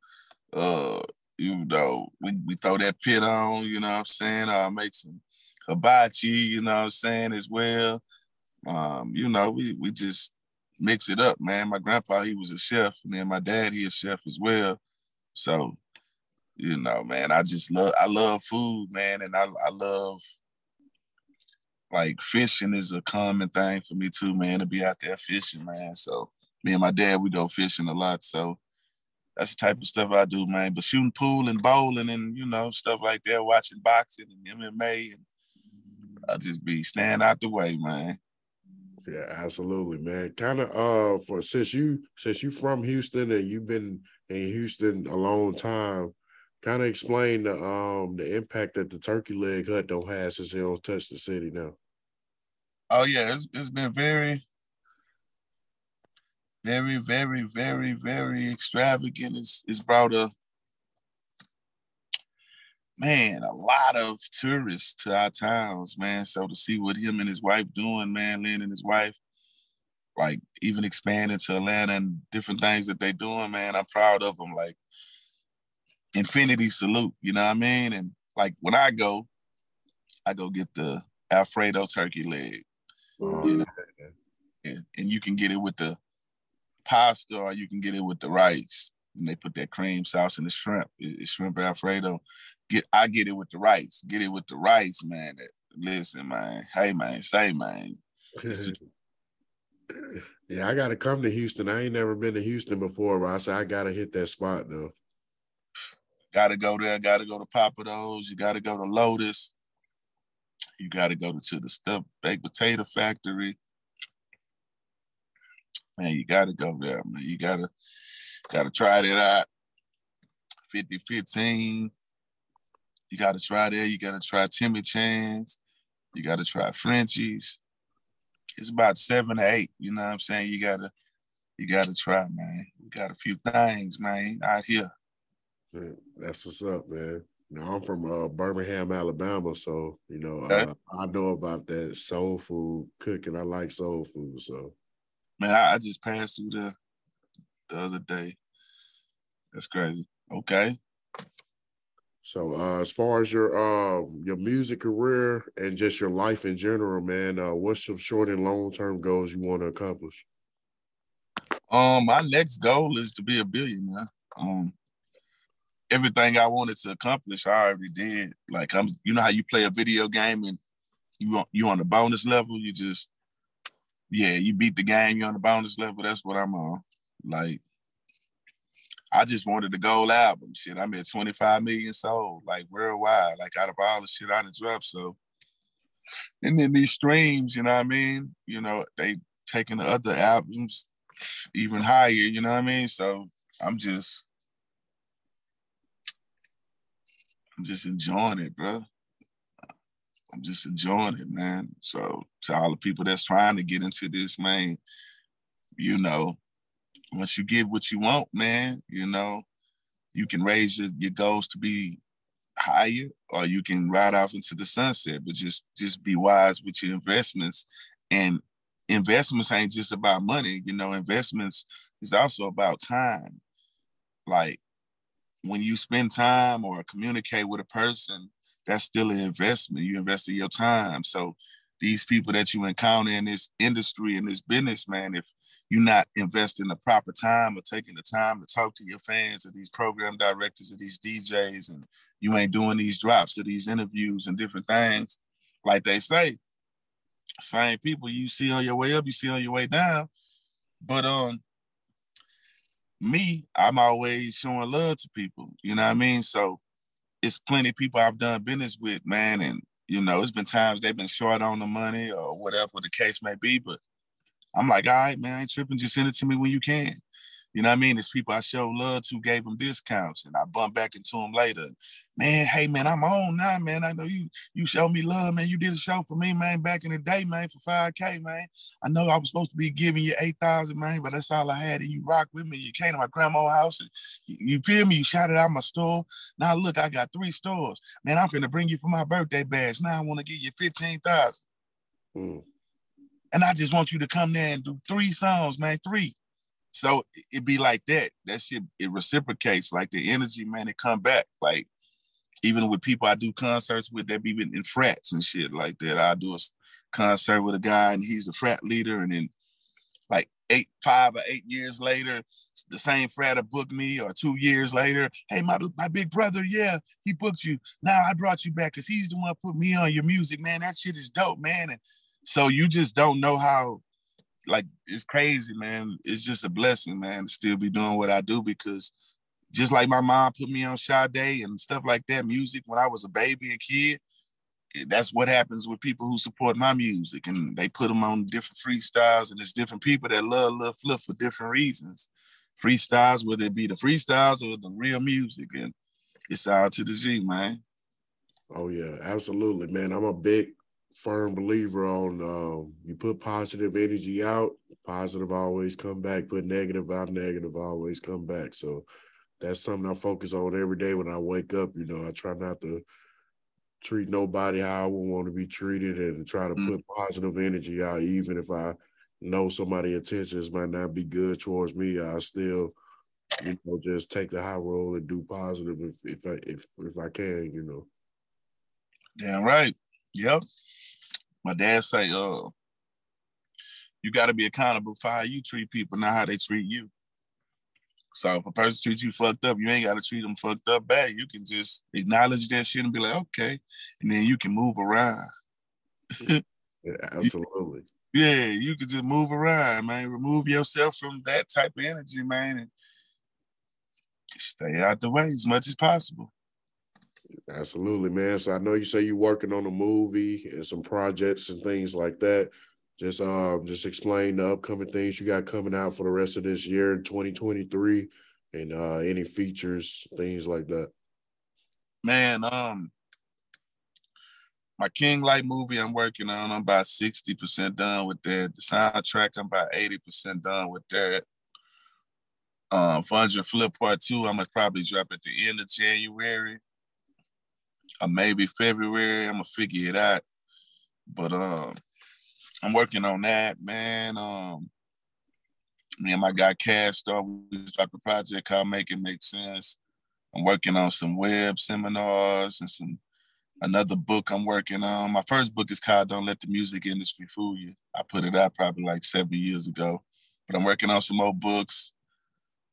uh, you know, we, we throw that pit on, you know what I'm saying? I make some hibachi, you know what I'm saying, as well. Um, you know, we we just mix it up, man. My grandpa, he was a chef, and then my dad, he a chef as well. So you know, man, I just love I love food, man, and I I love like fishing is a common thing for me too, man, to be out there fishing, man. So me and my dad, we go fishing a lot. So that's the type of stuff I do, man. But shooting pool and bowling and you know, stuff like that, watching boxing and MMA and I'll just be staying out the way, man. Yeah, absolutely, man. Kind of uh for since you since you from Houston and you've been in Houston a long time, kind of explain the um the impact that the turkey leg hut don't have since they don't touch the city now. Oh yeah, it's it's been very, very, very, very, very extravagant. It's it's brought a man, a lot of tourists to our towns, man. So to see what him and his wife doing, man, Lynn and his wife, like even expanding to Atlanta and different things that they doing, man, I'm proud of them. Like infinity salute, you know what I mean? And like when I go, I go get the Alfredo turkey leg. Oh, you know? and, and you can get it with the pasta or you can get it with the rice. And they put that cream sauce and the shrimp. It's shrimp Alfredo get I get it with the rice. Get it with the rice, man. Listen, man. Hey, man. Say, man. yeah, I gotta come to Houston. I ain't never been to Houston before, but I said I gotta hit that spot though. Gotta go there. Gotta go to Pappadeaux. You gotta go to Lotus. You gotta go to the stuff baked potato factory. Man, you gotta go there, man. You gotta gotta try it out. 50 15 you got to try there. You got to try Timmy Chan's. You got to try Frenchie's. It's about seven to eight. You know what I'm saying? You gotta, you gotta try, man. We got a few things, man, out here. Man, that's what's up, man. You know, I'm from uh, Birmingham, Alabama, so you know okay. uh, I know about that soul food cooking. I like soul food, so. Man, I, I just passed through the the other day. That's crazy. Okay. So uh, as far as your uh, your music career and just your life in general, man, uh, what's some short and long term goals you want to accomplish? Um, my next goal is to be a billionaire. Um, everything I wanted to accomplish, I already did. Like I'm, you know how you play a video game and you want you on the bonus level, you just, yeah, you beat the game, you're on the bonus level. That's what I'm on. Like I just wanted the gold album. Shit, I'm at 25 million sold, like worldwide, like out of all the shit I done dropped. So, and then these streams, you know what I mean? You know, they taking the other albums even higher, you know what I mean? So I'm just, I'm just enjoying it, bro. I'm just enjoying it, man. So to all the people that's trying to get into this, man, you know, once you get what you want, man, you know, you can raise your, your goals to be higher or you can ride off into the sunset, but just just be wise with your investments. And investments ain't just about money, you know, investments is also about time. Like when you spend time or communicate with a person, that's still an investment. You invest in your time. So these people that you encounter in this industry in this business, man, if you're not investing the proper time or taking the time to talk to your fans or these program directors or these DJs, and you ain't doing these drops or these interviews and different things, like they say, same people you see on your way up, you see on your way down. But um, me, I'm always showing love to people. You know what I mean? So it's plenty of people I've done business with, man, and you know, it's been times they've been short on the money or whatever the case may be, but I'm like, all right, man, I ain't tripping. Just send it to me when you can. You know what I mean? There's people I show love to, gave them discounts, and I bump back into them later. Man, hey man, I'm on now, man. I know you you show me love, man. You did a show for me, man, back in the day, man, for 5K, man. I know I was supposed to be giving you 8,000, man, but that's all I had. And you rock with me. You came to my grandma's house and you, you feel me? You shouted out my store. Now look, I got three stores. Man, I'm gonna bring you for my birthday bash. Now I want to give you 15,000. Mm. And I just want you to come there and do three songs, man, three. So it be like that. That shit, it reciprocates. Like the energy, man, it come back. Like even with people I do concerts with, they be in frats and shit like that. I do a concert with a guy and he's a frat leader, and then like eight, five or eight years later, the same frat booked me, or two years later, hey, my my big brother, yeah, he booked you. Now I brought you back because he's the one put me on your music, man. That shit is dope, man. And so you just don't know how, like, it's crazy, man. It's just a blessing, man, to still be doing what I do because just like my mom put me on Sade and stuff like that, music when I was a baby and kid, that's what happens with people who support my music and they put them on different freestyles and it's different people that love love flip for different reasons. Freestyles whether it be the freestyles or the real music and it's out to the z man. Oh yeah absolutely man. I'm a big firm believer on um, you put positive energy out positive always come back put negative out negative always come back so that's something i focus on every day when i wake up you know i try not to treat nobody how I would want to be treated and try to mm. put positive energy out, even if I know somebody' intentions might not be good towards me. I still, you know, just take the high road and do positive if if I if if I can, you know. Damn right. Yep. My dad say, uh, you got to be accountable for how you treat people, not how they treat you. So if a person treats you fucked up, you ain't got to treat them fucked up bad. You can just acknowledge that shit and be like, okay, and then you can move around. yeah, absolutely. Yeah, you can just move around, man. Remove yourself from that type of energy, man, and stay out the way as much as possible. Absolutely, man. So I know you say you're working on a movie and some projects and things like that. Just um, just explain the upcoming things you got coming out for the rest of this year in 2023 and uh any features, things like that. Man, um my King Life movie I'm working on, I'm about 60% done with that. The soundtrack, I'm about 80% done with that. Um, and Flip Part 2, I'm gonna probably drop at the end of January. Or maybe February. I'm gonna figure it out. But um I'm working on that, man. Um, me and my guy Cash Star, we dropped a project called Make It Make Sense. I'm working on some web seminars and some another book I'm working on. My first book is called Don't Let the Music Industry Fool You. I put it out probably like seven years ago, but I'm working on some more books,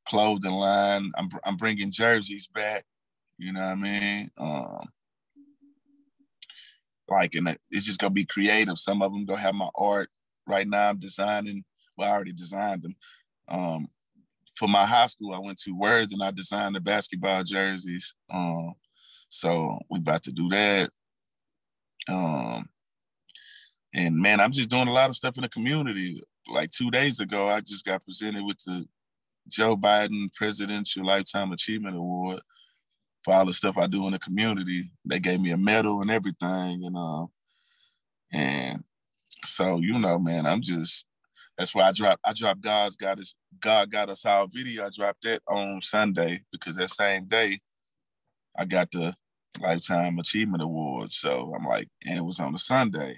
clothing line. I'm I'm bringing jerseys back. You know what I mean? Um, like and it's just gonna be creative. Some of them gonna have my art. Right now I'm designing, well, I already designed them. Um, for my high school, I went to Word and I designed the basketball jerseys. Um, so we about to do that. Um, and man, I'm just doing a lot of stuff in the community. Like two days ago, I just got presented with the Joe Biden Presidential Lifetime Achievement Award for all the stuff I do in the community. They gave me a medal and everything, and uh, and so you know, man, I'm just that's why I dropped I dropped God's got us God got us our video. I dropped that on Sunday because that same day I got the Lifetime Achievement Award. So I'm like, and it was on a Sunday,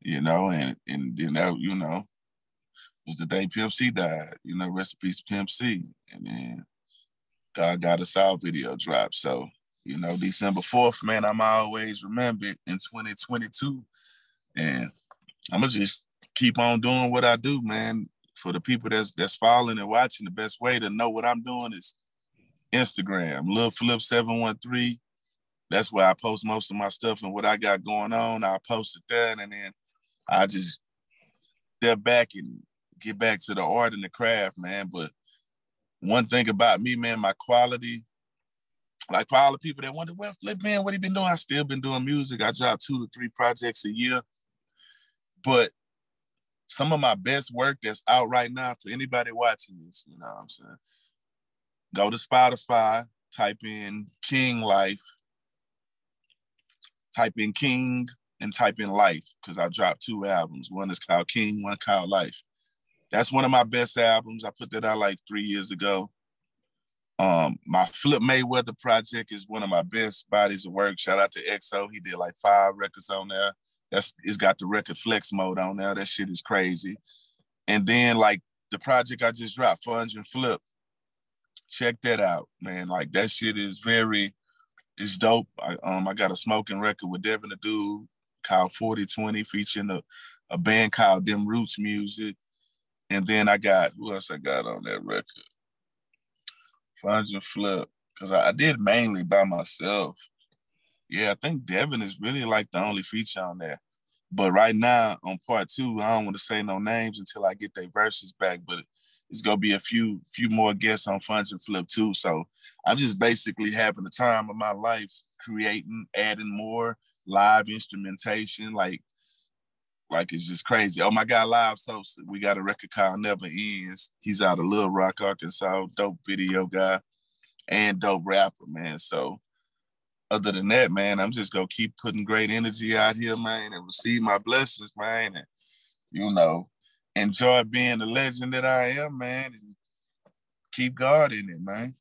you know, and and then that, you know, was the day Pimp C died, you know, rest in peace Pimp C. And then God got us our video drop. So, you know, December 4th, man, I'm always remembered in 2022. And I'm gonna just keep on doing what I do, man. For the people that's that's following and watching, the best way to know what I'm doing is Instagram, Lil Flip 713. That's where I post most of my stuff and what I got going on. I post it and then I just step back and get back to the art and the craft, man. But one thing about me, man, my quality, like for all the people that wonder, well, Flip, man, what he been doing? I still been doing music. I drop two to three projects a year. But some of my best work that's out right now for anybody watching this, you know what I'm saying? Go to Spotify, type in King Life, type in King and type in Life, because I dropped two albums. One is called King, one called Life that's one of my best albums. I put that out like three years ago. Um, my Flip Mayweather project is one of my best bodies of work. Shout out to EXO. He did like five records on there. That's it's got the record flex mode on there. That shit is crazy. And then like the project I just dropped, 400 Flip. Check that out, man. Like that shit is very, it's dope. I um I got a smoking record with Devin the Dude called 4020 featuring a, a band called Them Roots Music And then I got who else I got on that record? Fondren and Flip. Because I, I did mainly by myself. Yeah, I think Devin is really like the only feature on there. But right now on part two, I don't want to say no names until I get their verses back. But it's gonna be a few few more guests on and Flip too. So I'm just basically having the time of my life creating, adding more live instrumentation, like like it's just crazy. Oh my God, live so We got a record called Never Ends. He's out of Little Rock, Arkansas. Dope video guy and dope rapper, man. So other than that, man, I'm just gonna keep putting great energy out here, man, and receive my blessings, man. And you know, enjoy being the legend that I am, man, and keep God in it, man.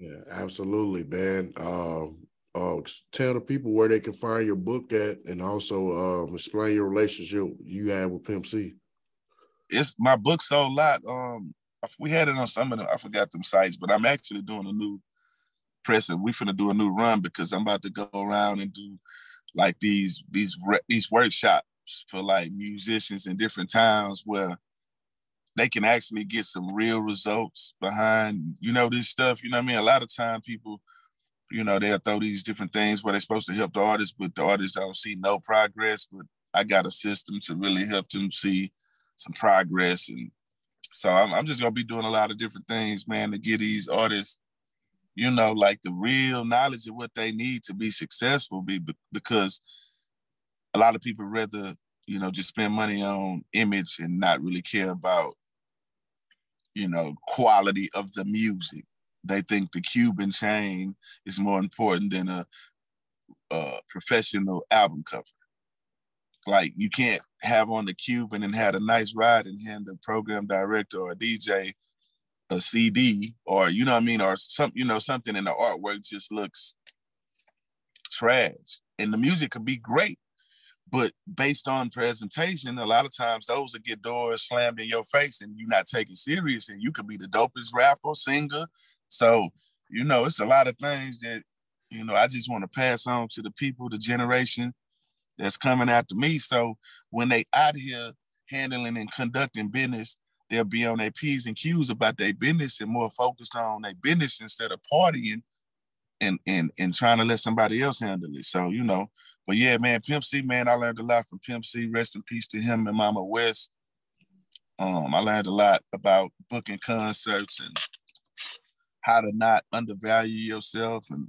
Yeah, absolutely, man. Um, uh, tell the people where they can find your book at, and also um, explain your relationship you have with Pimp C. It's my book sold a lot. Um, we had it on some of them. I forgot them sites, but I'm actually doing a new press, and we finna do a new run because I'm about to go around and do like these these these workshops for like musicians in different towns where they can actually get some real results behind you know this stuff. You know what I mean? A lot of time people you know, they'll throw these different things where they're supposed to help the artists, but the artists don't see no progress. But I got a system to really help them see some progress. And so I'm, I'm just gonna be doing a lot of different things, man, to get these artists, you know, like the real knowledge of what they need to be successful. Be because a lot of people rather, you know, just spend money on image and not really care about, you know, quality of the music they think the Cuban chain is more important than a, a professional album cover. Like you can't have on the Cuban and had a nice ride and hand the program director or a DJ a CD or you know what I mean or some you know something in the artwork just looks trash. And the music could be great, but based on presentation, a lot of times those will get doors slammed in your face and you're not taken serious. And you could be the dopest rapper, singer, so, you know, it's a lot of things that, you know, I just want to pass on to the people, the generation that's coming after me. So when they out here handling and conducting business, they'll be on their P's and Q's about their business and more focused on their business instead of partying and and and trying to let somebody else handle it. So, you know, but yeah, man, Pimp C, man, I learned a lot from Pimp C. Rest in peace to him and Mama Wes. Um, I learned a lot about booking concerts and how to not undervalue yourself and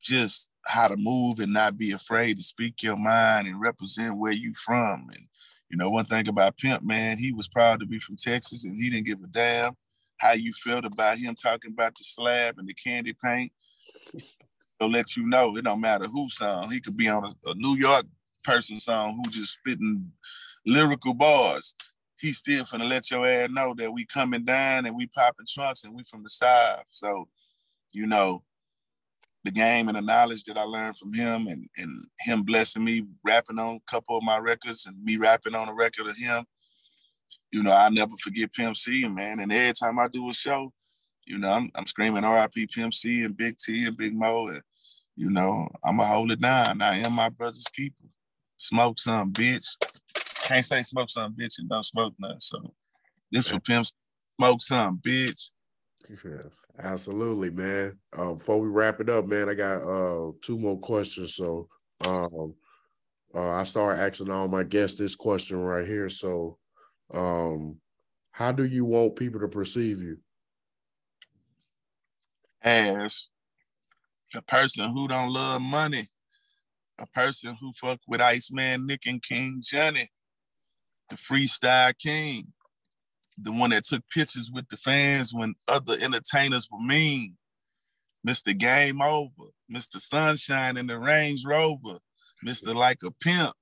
just how to move and not be afraid to speak your mind and represent where you from. And you know, one thing about Pimp, man, he was proud to be from Texas and he didn't give a damn how you felt about him talking about the slab and the candy paint. He'll let you know it don't matter who song. He could be on a, a New York person song who just spitting lyrical bars he's still finna let your ass know that we coming down and we popping trunks and we from the side. So, you know, the game and the knowledge that I learned from him and, and him blessing me rapping on a couple of my records and me rapping on a record of him, you know, I never forget Pimp C, man. And every time I do a show, you know, I'm, I'm screaming RIP Pimp C and Big T and Big Moe. And, you know, I'ma hold it down. I am my brother's keeper. Smoke some, bitch can't say smoke some bitch and don't smoke nothing. So this for pimps, smoke some bitch. Yeah, absolutely, man. Uh, before we wrap it up, man, I got uh two more questions. So um uh, I start asking all my guests this question right here. So um how do you want people to perceive you? As a person who don't love money, a person who fuck with Iceman, Nick, and King Johnny, the freestyle king, the one that took pictures with the fans when other entertainers were mean. Mr. Game Over, Mr. Sunshine in the Range Rover, Mr. Like a Pimp,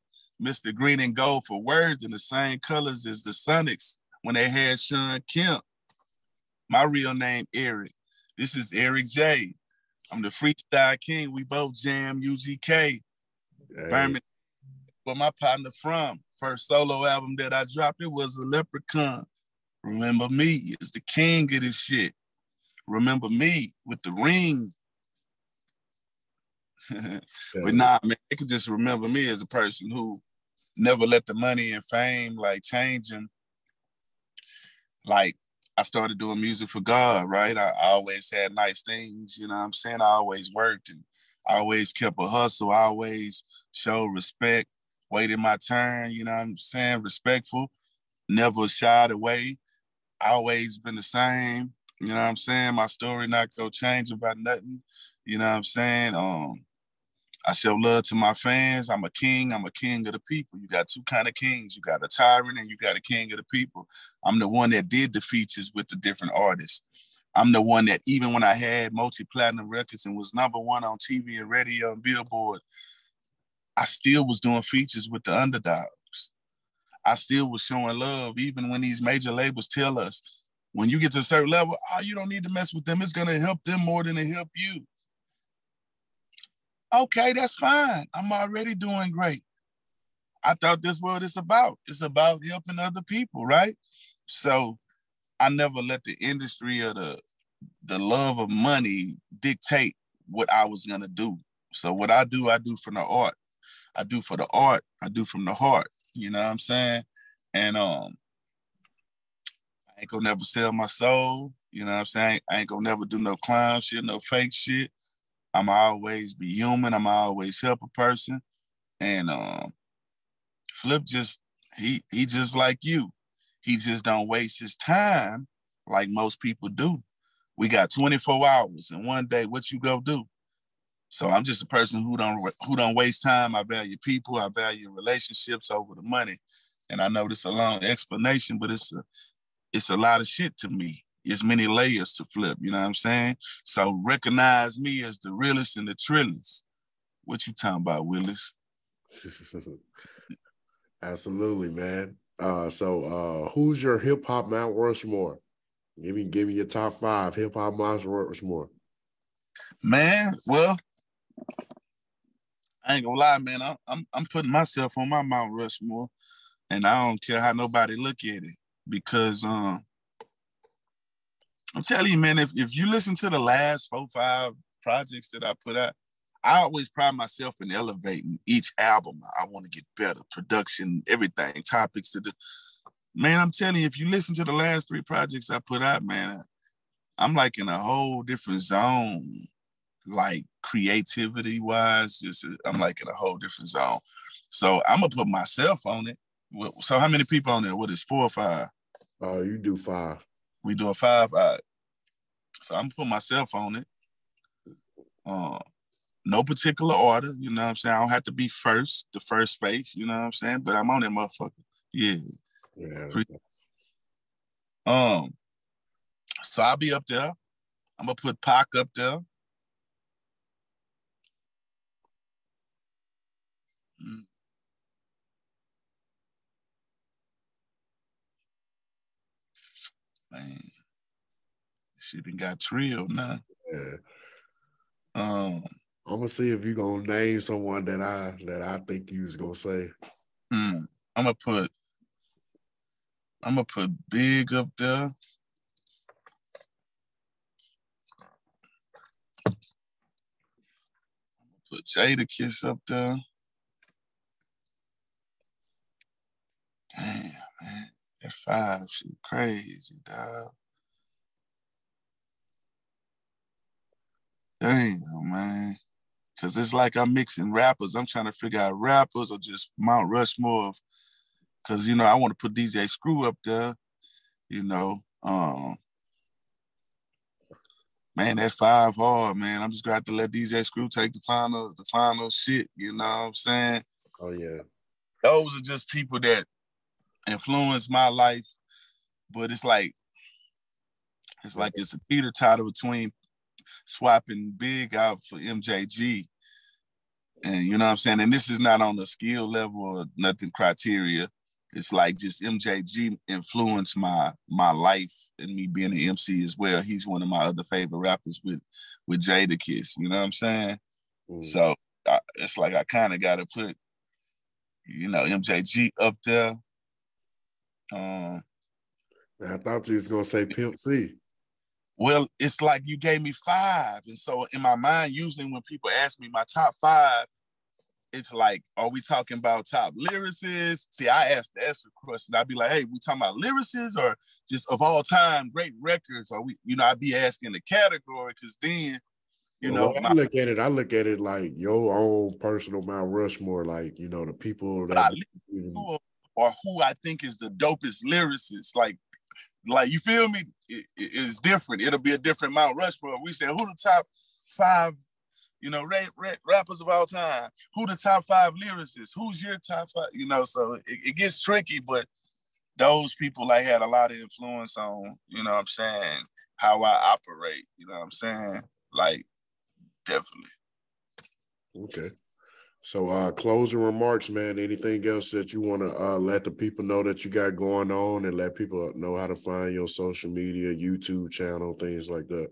Mr. Green and Gold for words in the same colors as the Sonics when they had Shawn Kemp. My real name, Eric. This is Eric J. I'm the freestyle king. We both jam UGK. Hey. Birmingham, where my partner from first solo album that I dropped, it was a Leprechaun. Remember me is the king of this shit. Remember me with the ring. but nah, man, they could just remember me as a person who never let the money and fame like change him like I started doing music for God, right? I, I always had nice things, you know what I'm saying? I always worked and I always kept a hustle. I always showed respect, waited my turn, you know what I'm saying? Respectful, never shied away. Always been the same. You know what I'm saying? My story not gonna change about nothing. You know what I'm saying? Um, I show love to my fans. I'm a king. I'm a king of the people. You got two kind of kings. You got a tyrant and you got a king of the people. I'm the one that did the features with the different artists. I'm the one that even when I had multi-platinum records and was number one on TV and radio and Billboard, I still was doing features with the underdogs. I still was showing love, even when these major labels tell us, when you get to a certain level, oh, you don't need to mess with them. It's gonna help them more than it help you. Okay, that's fine. I'm already doing great. I thought this what it's about. It's about helping other people, right? So I never let the industry or the the love of money dictate what I was gonna do. So what I do, I do from the art. I do for the art. I do from the heart. You know what I'm saying? And um, I ain't gonna never sell my soul. You know what I'm saying? I ain't gonna never do no clown shit, no fake shit. I'm always be human. I'm always help a person. And um, Flip just he he just like you. He just don't waste his time like most people do. We got 24 hours and one day, what you go do? So I'm just a person who don't who don't waste time. I value people. I value relationships over the money. And I know this a long explanation, but it's a it's a lot of shit to me it's many layers to flip, you know what I'm saying? So recognize me as the realest and the trillest. What you talking about, Willis? Absolutely, man. Uh, so uh, who's your hip hop Mount Rushmore? Give me give me your top five hip hop Mount Rushmore. Man, well, I ain't gonna lie, man. I'm, I'm I'm putting myself on my Mount Rushmore, and I don't care how nobody look at it because um I'm telling you, man, if, if you listen to the last four, five projects that I put out, I always pride myself in elevating each album. I want to get better, production, everything, topics to do. Man, I'm telling you, if you listen to the last three projects I put out, man, I'm like in a whole different zone, like creativity wise. Just I'm like in a whole different zone. So I'm gonna put myself on it. So how many people on there? What is four or five? Oh, uh, you do five. We doing five. Right. So I'm gonna put myself on it. Uh, no particular order, you know what I'm saying? I don't have to be first, the first face, you know what I'm saying? But I'm on that motherfucker. Yeah. Yeah. Um, so I'll be up there. I'm gonna put Pac up there. Man, shit done got trill now. Yeah. Um, I'm gonna see if you gonna name someone that I that I think you was gonna say. Hmm. I'm gonna put I'm gonna put Big up there. Put Jadakiss up there. Damn, man. That five shit crazy, dog. Dang, man. Cause it's like I'm mixing rappers. I'm trying to figure out rappers or just Mount Rushmore of cause you know I want to put DJ Screw up there, you know. Um man, that five hard, man. I'm just gonna have to let DJ Screw take the final, the final shit, you know what I'm saying? Oh yeah. Those are just people that influenced my life, but it's like it's like it's a teeter totter between swapping big out for MJG. And you know what I'm saying? And this is not on the skill level or nothing criteria. It's like just MJG influenced my my life and me being an MC as well. He's one of my other favorite rappers with with Jadakiss. You know what I'm saying? Mm. So I, it's like I kind of got to put, you know, MJG up there. Um, I thought you was gonna say Pimp C. Well, it's like you gave me five. And so in my mind, usually when people ask me my top five, it's like, are we talking about top lyricists? See, I asked the Esther question. I'd be like, hey, we talking about lyricists or just of all time great records? Or we, you know, I'd be asking the category because then, you Well, know, I my, look at it. I look at it like your own personal Mount Rushmore. Like you know, the people I that or, or who I think is the dopest lyricist. Like, like you feel me? It, it- it's different. It'll be a different Mount Rushmore. We say who the top five, you know, rap, rap, rappers of all time. Who the top five lyricists? Who's your top five? You know, so it, it gets tricky, but those people like had a lot of influence on, you know what I'm saying, how I operate. You know what I'm saying? Like, definitely. Okay. So uh closing remarks, man. Anything else that you want to uh let the people know that you got going on and let people know how to find your social media, YouTube channel, things like that.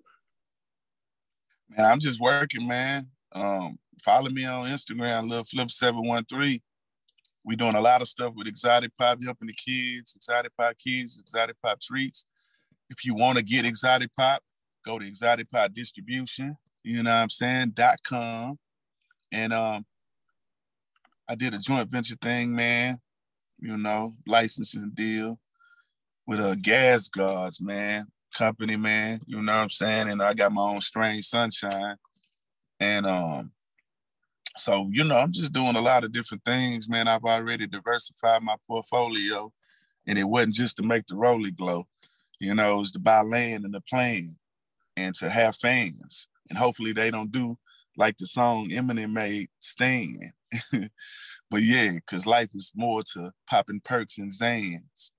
Man, I'm just working, man. Um, follow me on Instagram, Lil Flip 713. We're doing a lot of stuff with Exotic Pop, helping the kids, Exotic Pop Kids, Exotic Pop Treats. If you want to get Exotic Pop, go to Exotic Pop Distribution, you know what I'm saying, dot com. And um, I did a joint venture thing, man, you know, licensing deal with a uh, Gas Guards, man, company, man, you know what I'm saying? And I got my own Strange Sunshine. And um, so, you know, I'm just doing a lot of different things, man. I've already diversified my portfolio, and it wasn't just to make the rolly glow. You know, it was to buy land and the plane and to have fans. And hopefully they don't do like the song Eminem made, Stan. but yeah, because life is more to popping perks and Zans.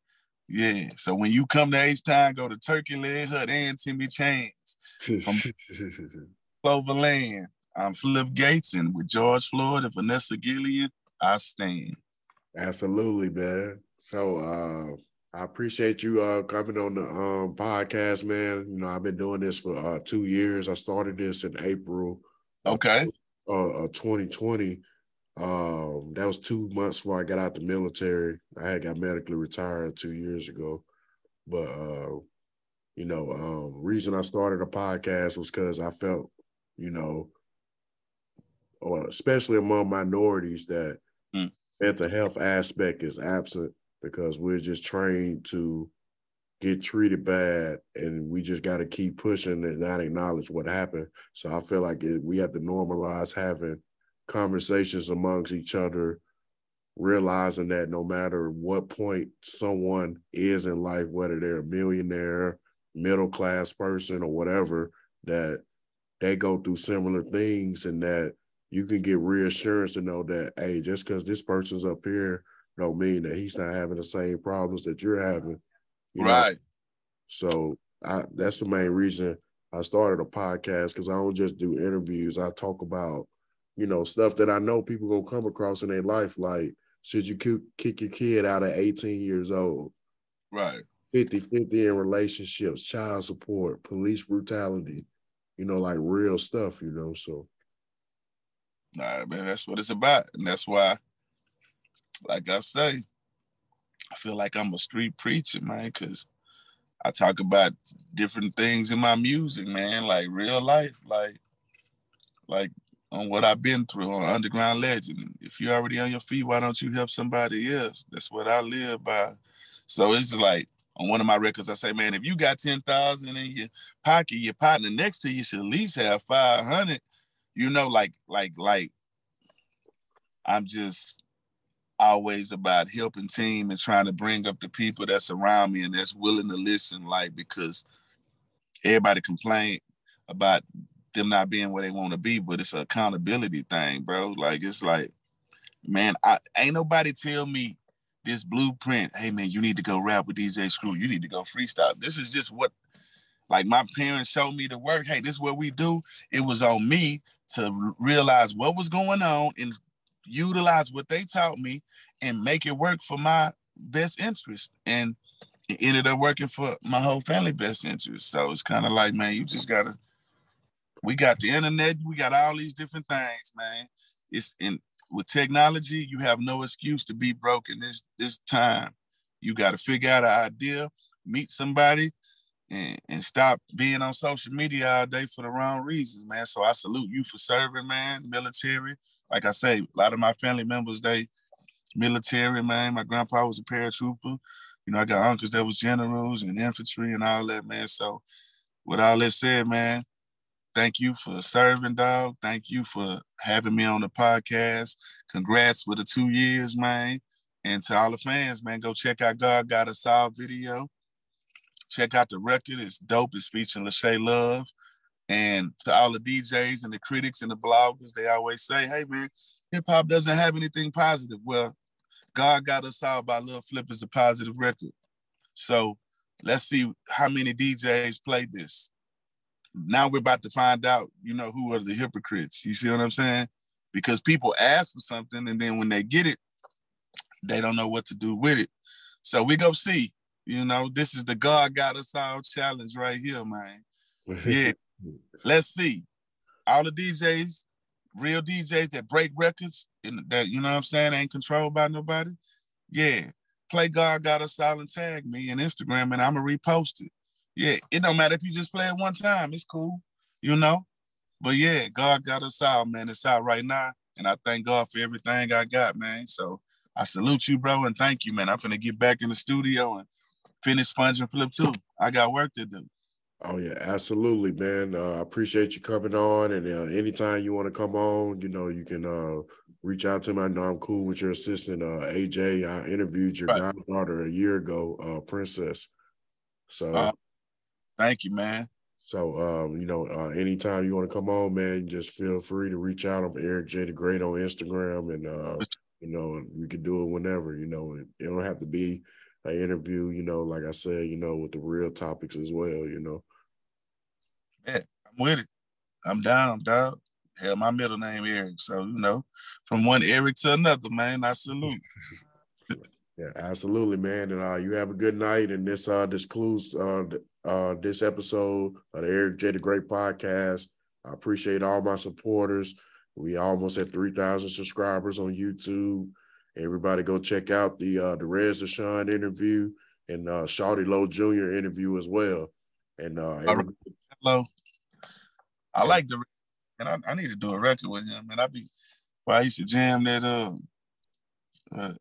Yeah. So when you come to H-Town, go to Turkey Leg Hut and Timmy Chan's, Cloverland. I'm Flip Gates, and with George Floyd and Vanessa Guillen, I stand. Absolutely, man. So uh I appreciate you uh coming on the um podcast, man. You know, I've been doing this for uh two years. I started this in April Okay. uh 2020. Um that was two months before I got out the military. I had got medically retired two years ago. But uh, you know, um, reason I started a podcast was because I felt, you know, especially among minorities that Mm. mental health aspect is absent because we're just trained to get treated bad and we just got to keep pushing and not acknowledge what happened. So I feel like it, we have to normalize having conversations amongst each other, realizing that no matter what point someone is in life, whether they're a millionaire, middle class person, or whatever, that they go through similar things and that you can get reassurance to know that, hey, just because this person's up here don't mean that he's not having the same problems that you're having. you know? Right. So I, that's the main reason I started a podcast because I don't just do interviews. I talk about, you know, stuff that I know people gonna come across in their life. Like, should you kick, kick your kid out at 18 years old? Right. 50 50 in relationships, child support, police brutality, you know, like real stuff, you know. So All right, man. That's what it's about. And that's why, like I say, I feel like I'm a street preacher, man, because I talk about different things in my music, man, like real life, like like on what I've been through on Underground Legend. If you're already on your feet, why don't you help somebody else? That's what I live by. So it's like on one of my records, I say, man, if you got 10,000 in your pocket, your partner next to you should at least have 500 you know, like, like, like, I'm just always about helping team and trying to bring up the people that's around me and that's willing to listen, like, because everybody complain about them not being where they want to be, but it's an accountability thing, bro. Like, it's like, man, I ain't nobody tell me this blueprint. Hey, man, you need to go rap with DJ Screw. You need to go freestyle. This is just what, like, my parents showed me the work. Hey, this is what we do. It was on me to realize what was going on and utilize what they taught me and make it work for my best interest. And it ended up working for my whole family best interest. So it's kind of like, man, you just gotta. We got the internet. We got all these different things, man. It's in with technology. You have no excuse to be broke in this this time. You got to figure out an idea, meet somebody, and, and stop being on social media all day for the wrong reasons, man. So I salute you for serving, man, military, like I say, a lot of my family members, they military, man. My grandpa was a paratrooper. You know, I got uncles that was generals and infantry and all that, man. So with all that said, man, thank you for serving, dog. Thank you for having me on the podcast. Congrats for the two years, man. And to all the fans, man, go check out God Got Us All video. Check out the record. It's dope. It's featuring Lachey Love. And to all the DJs and the critics and the bloggers, they always say, hey, man, hip hop doesn't have anything positive. Well, God Got Us All by Lil Flip is a positive record. So let's see how many DJs played this. Now we're about to find out, you know, who are the hypocrites. You see what I'm saying? Because people ask for something and then when they get it, they don't know what to do with it. So we go see. You know, this is the God Got Us All challenge right here, man. Yeah. Let's see. All the DJs, real DJs that break records and that, you know what I'm saying, ain't controlled by nobody. Yeah. Play God Got Us All and tag me in Instagram and I'ma repost it. Yeah, it don't matter if you just play it one time, it's cool, you know. But yeah, God Got Us All, man. It's out right now. And I thank God for everything I got, man. So I salute you, bro, and thank you, man. I'm gonna get back in the studio and finish Sponge and Flip too. I got work to do. Oh yeah, absolutely, man. Uh, I appreciate you coming on, and uh, anytime you want to come on, you know, you can uh, reach out to me. I know I'm cool with your assistant, uh, AJ. I interviewed your right. goddaughter a year ago, uh, Princess. So, uh, thank you, man. So, um, you know, anytime you want to come on, man, just feel free to reach out. I'm Eric J the Great on Instagram, and you know, we can do it whenever. You know, it don't have to be an interview. You know, like I said, you know, with the real topics as well. You know. Yeah, I'm with it. I'm down, dog. Hell, my middle name Eric. So, you know, from one Eric to another, man, I salute. yeah, absolutely, man. And uh, you have a good night. And this uh this concludes uh, uh this episode of the Eric J the Great podcast. I appreciate all my supporters. We almost at 3,000 subscribers on YouTube. Everybody go check out the uh Derez De'Shon interview and uh Shawty Low Jr. interview as well. And uh Hello. I like the and I, I need to do a record with him. And I be well, I used to jam that uh, uh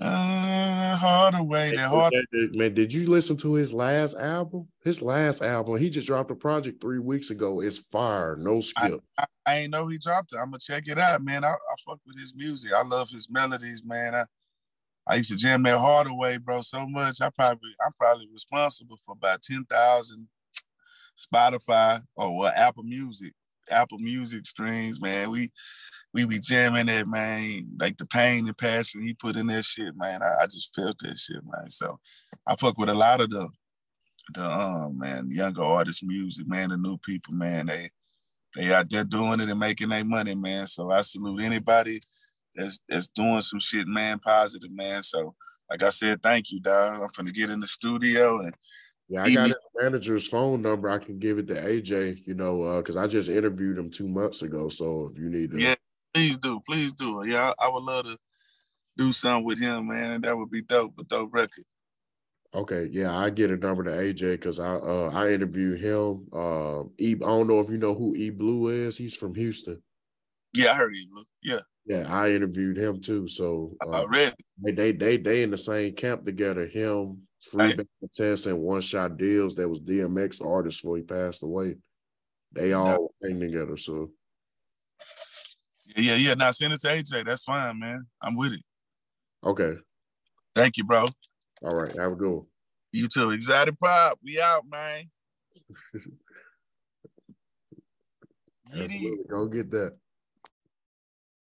uh, Hardaway. That hard. Man, did you listen to his last album? His last album, he just dropped a project three weeks ago. It's fire, no skip. I, I, I ain't know he dropped it. I'm gonna check it out, man. I, I fuck with his music. I love his melodies, man. I, I used to jam that Hardaway, bro, so much. I probably, I'm probably responsible for about ten thousand Spotify or well, Apple Music, Apple Music streams, man. We we be jamming that, man. Like the pain and passion he put in that shit, man. I, I just felt that shit, man. So I fuck with a lot of the the um man, younger artist music, man, the new people, man. They they out there doing it and making their money, man. So I salute anybody that's that's doing some shit, man, positive, man. So like I said, thank you, dog. I'm gonna get in the studio and yeah, I got his manager's phone number. I can give it to AJ, you know, because uh, I just interviewed him two months ago. So if you need to, yeah, Please do, please do. Yeah, I, I would love to do something with him, man. That would be dope, a dope record. Okay, yeah, I get a number to AJ because I uh I interviewed him. Uh, e, I don't know if you know who E Blue is. He's from Houston. Yeah, I heard E Blue. Yeah. Yeah, I interviewed him too. So uh, I They, they they they in the same camp together. Him, Free hey. Test, and One Shot Deals. That was DMX artist before he passed away. They all hang together. So yeah, yeah. Now send it to AJ. That's fine, man. I'm with it. Okay. Thank you, bro. All right. Have a good one. You too. Exotic Pop. We out, man. Go get that.